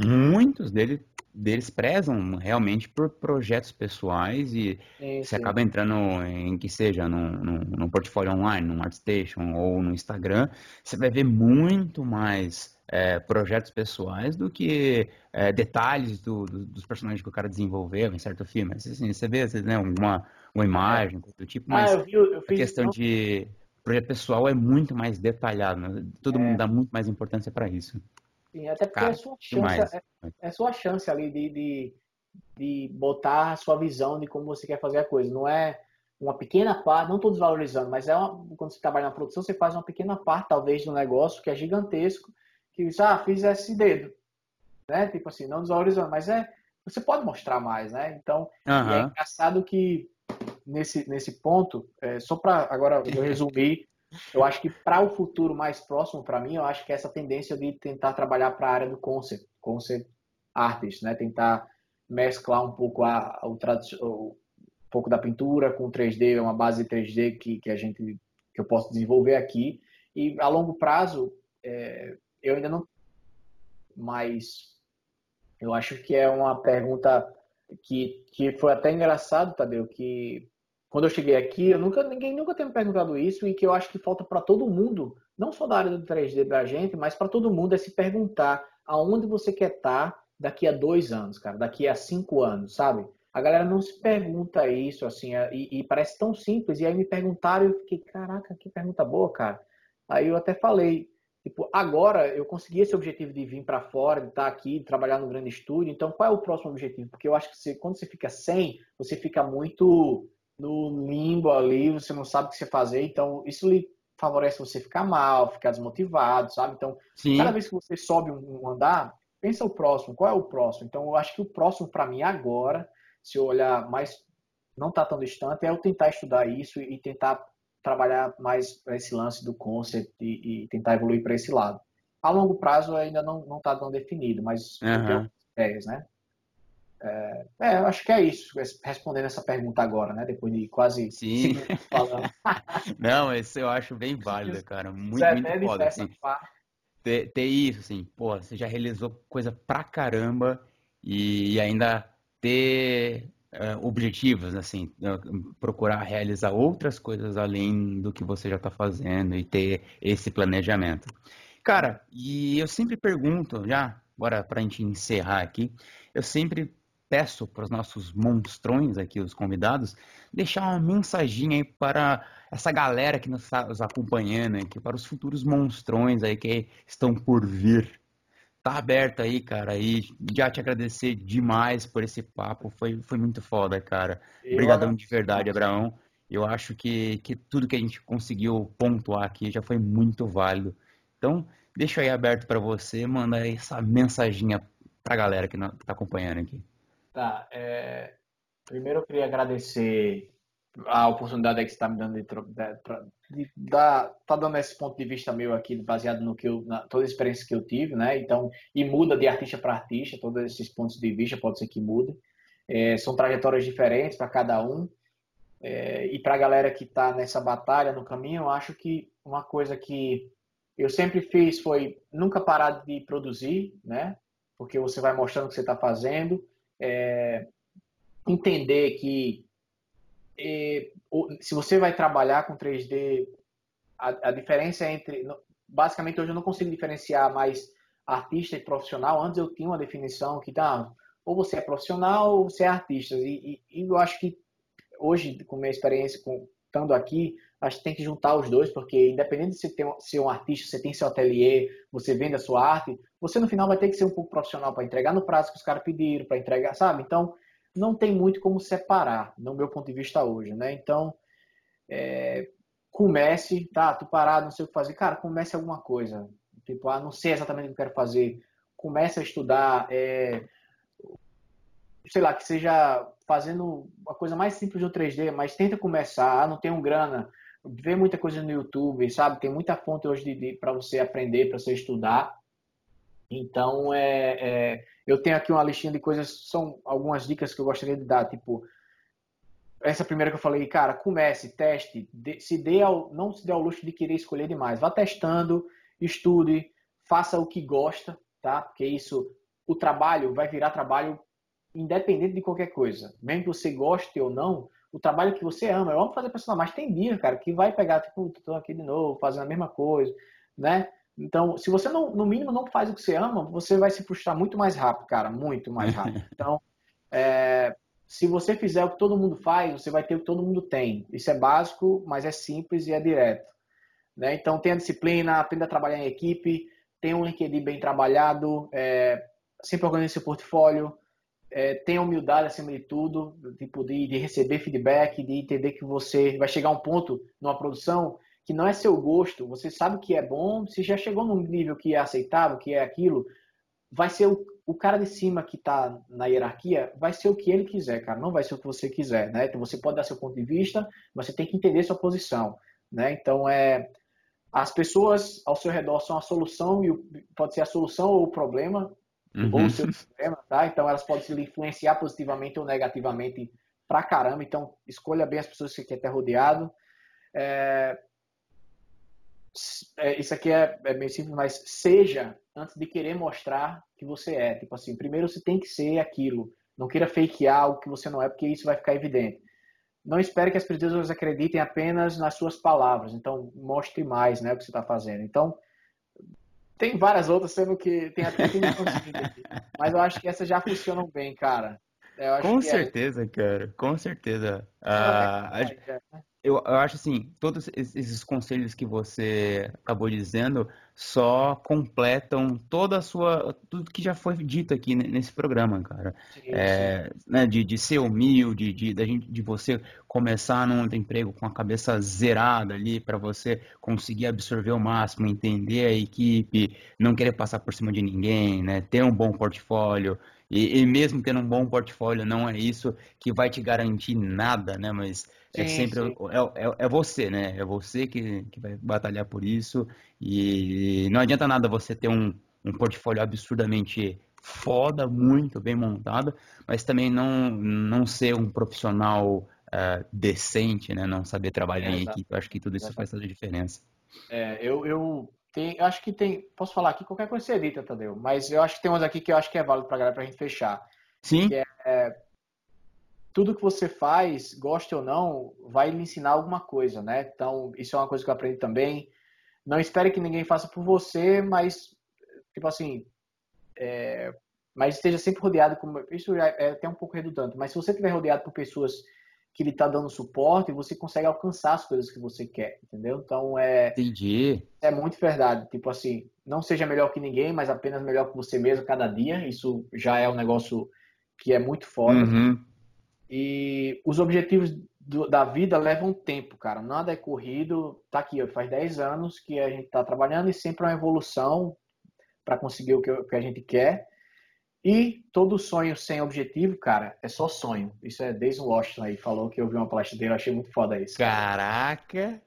muitos deles deles prezam realmente por projetos pessoais e sim, você sim. acaba entrando em que seja no, portfólio online, no ArtStation ou no Instagram, você vai ver muito mais é, projetos pessoais do que é, detalhes do, do, dos personagens que o cara desenvolveu em certo filme. Assim, você vê né, uma, uma imagem do tipo, mas ah, eu vi, eu a questão de projeto pessoal é muito mais detalhado, né? todo é. mundo dá muito mais importância para isso. Sim, até porque Cara, é sua chance, é, é, sua chance ali de, de, de botar a sua visão de como você quer fazer a coisa. Não é uma pequena parte, não estou desvalorizando, mas é uma, quando você trabalha na produção, você faz uma pequena parte, talvez, do negócio que é gigantesco, que diz, ah, fiz esse dedo. Né? Tipo assim, não desvalorizando, mas é. Você pode mostrar mais, né? Então, uhum. é engraçado que nesse, nesse ponto, é, só para agora eu resumir eu acho que para o futuro mais próximo para mim, eu acho que essa tendência de tentar trabalhar para a área do concept, concept artist, né? Tentar mesclar um pouco a, o, um pouco da pintura com 3D, uma base 3D que, que a gente que eu posso desenvolver aqui e a longo prazo é, eu ainda não mas eu acho que é uma pergunta que, que foi até engraçado, Tadeu, que quando eu cheguei aqui, eu nunca, ninguém nunca tinha me perguntado isso e que eu acho que falta para todo mundo, não só da área do 3D da gente, mas para todo mundo é se perguntar aonde você quer estar tá daqui a dois anos, cara, daqui a cinco anos, sabe? A galera não se pergunta isso, assim, é, e, e parece tão simples. E aí me perguntaram e eu fiquei, caraca, que pergunta boa, cara. Aí eu até falei, tipo, agora eu consegui esse objetivo de vir para fora, de estar tá aqui, de trabalhar no grande estúdio. Então, qual é o próximo objetivo? Porque eu acho que você, quando você fica sem, você fica muito no limbo ali, você não sabe o que você fazer, então isso lhe favorece você ficar mal, ficar desmotivado, sabe? Então, Sim. cada vez que você sobe um andar, pensa o próximo, qual é o próximo? Então, eu acho que o próximo para mim agora, se eu olhar mais, não está tão distante, é eu tentar estudar isso e tentar trabalhar mais esse lance do concept e, e tentar evoluir para esse lado. A longo prazo ainda não está tão definido, mas uhum. ideias, né? É, é, eu acho que é isso, respondendo essa pergunta agora, né? Depois de quase Sim. falando. (laughs) Não, esse eu acho bem válido, cara. Muito, muito foda. Assim. ter, ter isso, assim, pô, você já realizou coisa pra caramba e, ainda ter uh, objetivos, assim, procurar realizar outras coisas além do que você já está fazendo e ter esse planejamento. Cara, e eu sempre pergunto, já, agora para a gente encerrar aqui, eu sempre peço para os nossos monstrões aqui, os convidados, deixar uma mensaginha aí para essa galera que nos está acompanhando aqui, para os futuros monstrões aí que estão por vir tá aberto aí, cara. E já te agradecer demais por esse papo. Foi, foi muito foda, cara. Obrigadão de verdade, Abraão. Eu acho que, que tudo que a gente conseguiu pontuar aqui já foi muito válido. Então, deixa aí aberto para você, manda aí essa mensaginha pra galera que, tá acompanhando aqui. Tá, é... primeiro eu queria agradecer a oportunidade que você está me dando de, de, de tá dando esse ponto de vista meu aqui, baseado no que eu, na, toda a experiência que eu tive, né? Então, e muda de artista para artista, todos esses pontos de vista pode ser que mude. É, são trajetórias diferentes para cada um. É, e para a galera que está nessa batalha no caminho, eu acho que uma coisa que eu sempre fiz foi nunca parar de produzir, né? Porque você vai mostrando o que você está fazendo. É, entender que é, se você vai trabalhar com 3D, a, a diferença entre. Basicamente, hoje eu não consigo diferenciar mais artista e profissional. Antes eu tinha uma definição que tá, ou você é profissional ou você é artista. E, e, e eu acho que hoje, com minha experiência com, estando aqui, acho que tem que juntar os dois, porque independente de você ter, ser um artista, você tem seu ateliê, você vende a sua arte, você no final vai ter que ser um pouco profissional para entregar no prazo que os caras pediram, para entregar, sabe? Então, não tem muito como separar, no meu ponto de vista hoje, né? Então, é, comece, tá, tô parado, não sei o que fazer, cara, comece alguma coisa. Tipo, ah, não sei exatamente o que eu quero fazer. Comece a estudar, é, sei lá, que seja fazendo uma coisa mais simples no 3D, mas tenta começar, ah, não tenho grana, vê muita coisa no YouTube, sabe? Tem muita fonte hoje para você aprender, para você estudar. Então, é, é, eu tenho aqui uma listinha de coisas, são algumas dicas que eu gostaria de dar, tipo, essa primeira que eu falei, cara, comece, teste, se dê ao, não se dê ao luxo de querer escolher demais, vá testando, estude, faça o que gosta, tá? Porque isso, o trabalho vai virar trabalho independente de qualquer coisa, mesmo que você goste ou não, o trabalho que você ama, eu amo fazer personagem, mas tem dia, cara, que vai pegar, tipo, tô aqui de novo, fazendo a mesma coisa, né? Então, se você não, no mínimo não faz o que você ama, você vai se frustrar muito mais rápido, cara, muito mais (laughs) rápido. Então, é, se você fizer o que todo mundo faz, você vai ter o que todo mundo tem. Isso é básico, mas é simples e é direto. Né? Então, tenha disciplina, aprenda a trabalhar em equipe, tenha um LinkedIn bem trabalhado, é, sempre organize seu portfólio, é, tenha humildade acima de tudo, tipo de, de receber feedback, de entender que você vai chegar a um ponto numa produção que não é seu gosto, você sabe que é bom, se já chegou num nível que é aceitável, que é aquilo, vai ser o, o cara de cima que está na hierarquia, vai ser o que ele quiser, cara, não vai ser o que você quiser, né? Então você pode dar seu ponto de vista, mas você tem que entender sua posição, né? Então é as pessoas ao seu redor são a solução e pode ser a solução ou o problema uhum. ou o seu problema, tá? Então elas podem se influenciar positivamente ou negativamente pra caramba. Então escolha bem as pessoas que você quer ter rodeado. É, é, isso aqui é, é bem simples, mas seja antes de querer mostrar que você é. Tipo assim, primeiro você tem que ser aquilo. Não queira fakear algo que você não é, porque isso vai ficar evidente. Não espere que as pessoas acreditem apenas nas suas palavras. Então, mostre mais né, o que você está fazendo. Então, tem várias outras, sendo que tem até que Mas eu acho que essas já funcionam bem, cara. Com é certeza, é... cara. Com certeza. Ah, eu, eu acho assim, todos esses conselhos que você acabou dizendo só completam toda a sua. tudo que já foi dito aqui nesse programa, cara. É. Né, de, de ser humilde, de, de, de você começar num emprego com a cabeça zerada ali, para você conseguir absorver o máximo, entender a equipe, não querer passar por cima de ninguém, né? Ter um bom portfólio. E, e mesmo tendo um bom portfólio, não é isso que vai te garantir nada, né? Mas é sim, sempre sim. É, é, é, você, né? É você que, que vai batalhar por isso. E não adianta nada você ter um, um portfólio absurdamente foda, muito bem montado, mas também não, não ser um profissional uh, decente, né? Não saber trabalhar é, em equipe. Eu acho que tudo isso faz toda a diferença. É, eu, eu, tem, eu acho que tem, posso falar aqui qualquer coisa você edita, Tadeu, mas eu acho que tem umas aqui que eu acho que é válido pra galera pra gente fechar. Sim. É, é, tudo que você faz, goste ou não, vai lhe ensinar alguma coisa, né? Então, isso é uma coisa que eu aprendi também. Não espere que ninguém faça por você, mas, tipo assim, é, mas esteja sempre rodeado, com, isso é, é até um pouco redundante, mas se você estiver rodeado por pessoas que lhe está dando suporte, você consegue alcançar as coisas que você quer, entendeu? Então é. Entendi. É muito verdade. Tipo assim, não seja melhor que ninguém, mas apenas melhor que você mesmo cada dia. Isso já é um negócio que é muito foda. Uhum. E os objetivos do, da vida levam tempo, cara. Nada é corrido. Tá aqui, ó, faz 10 anos que a gente tá trabalhando e sempre é uma evolução para conseguir o que, o que a gente quer. E todo sonho sem objetivo, cara, é só sonho. Isso é Desmond Washington aí, falou que eu vi uma palestra dele, eu achei muito foda isso. Caraca!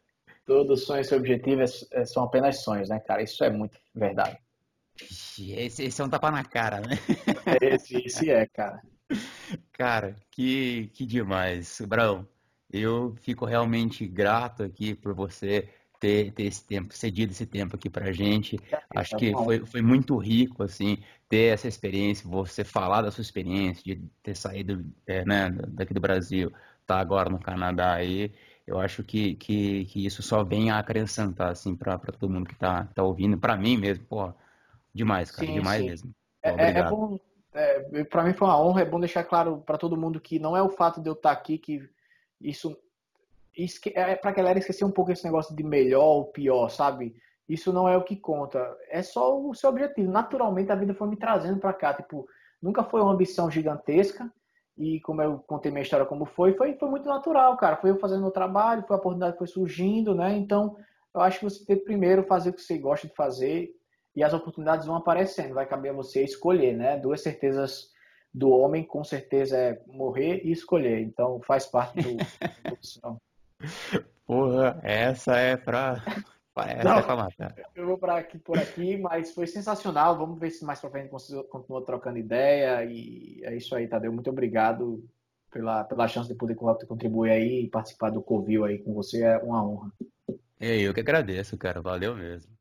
Todo sonho sem objetivo é, é, são apenas sonhos, né, cara? Isso é muito verdade. Esse, esse é um tapa na cara, né? (laughs) Esse, esse é, cara. Cara, que, que demais. Brão, eu fico realmente grato aqui por você ter, ter esse tempo, cedido esse tempo aqui pra gente. Acho tá que foi, foi muito rico, assim, ter essa experiência, você falar da sua experiência, de ter saído é, né, daqui do Brasil, tá agora no Canadá aí. Eu acho que, que, que isso só vem a acrescentar, assim, pra todo mundo que tá, tá ouvindo, pra mim mesmo, pô, demais, cara, sim, demais sim. mesmo. Pô, é, é, é, bom, é, pra mim foi uma honra, é bom deixar claro para todo mundo que não é o fato de eu estar tá aqui que isso esque... é pra galera esquecer um pouco esse negócio de melhor ou pior, sabe? Isso não é o que conta. É só o seu objetivo. Naturalmente a vida foi me trazendo para cá. Tipo, nunca foi uma ambição gigantesca. E como eu contei minha história como foi, foi, foi muito natural, cara. Foi eu fazendo meu trabalho, foi a oportunidade que foi surgindo, né? Então, eu acho que você tem que primeiro fazer o que você gosta de fazer e as oportunidades vão aparecendo. Vai caber a você escolher, né? Duas certezas do homem, com certeza, é morrer e escolher. Então, faz parte do (laughs) Porra, essa é pra. Essa Não, é pra matar. Eu vou pra aqui, por aqui, mas foi sensacional. Vamos ver se mais pra frente continua trocando ideia. E é isso aí, Tadeu. Muito obrigado pela, pela chance de poder contribuir aí e participar do Covil aí com você. É uma honra. Eu que agradeço, cara. Valeu mesmo.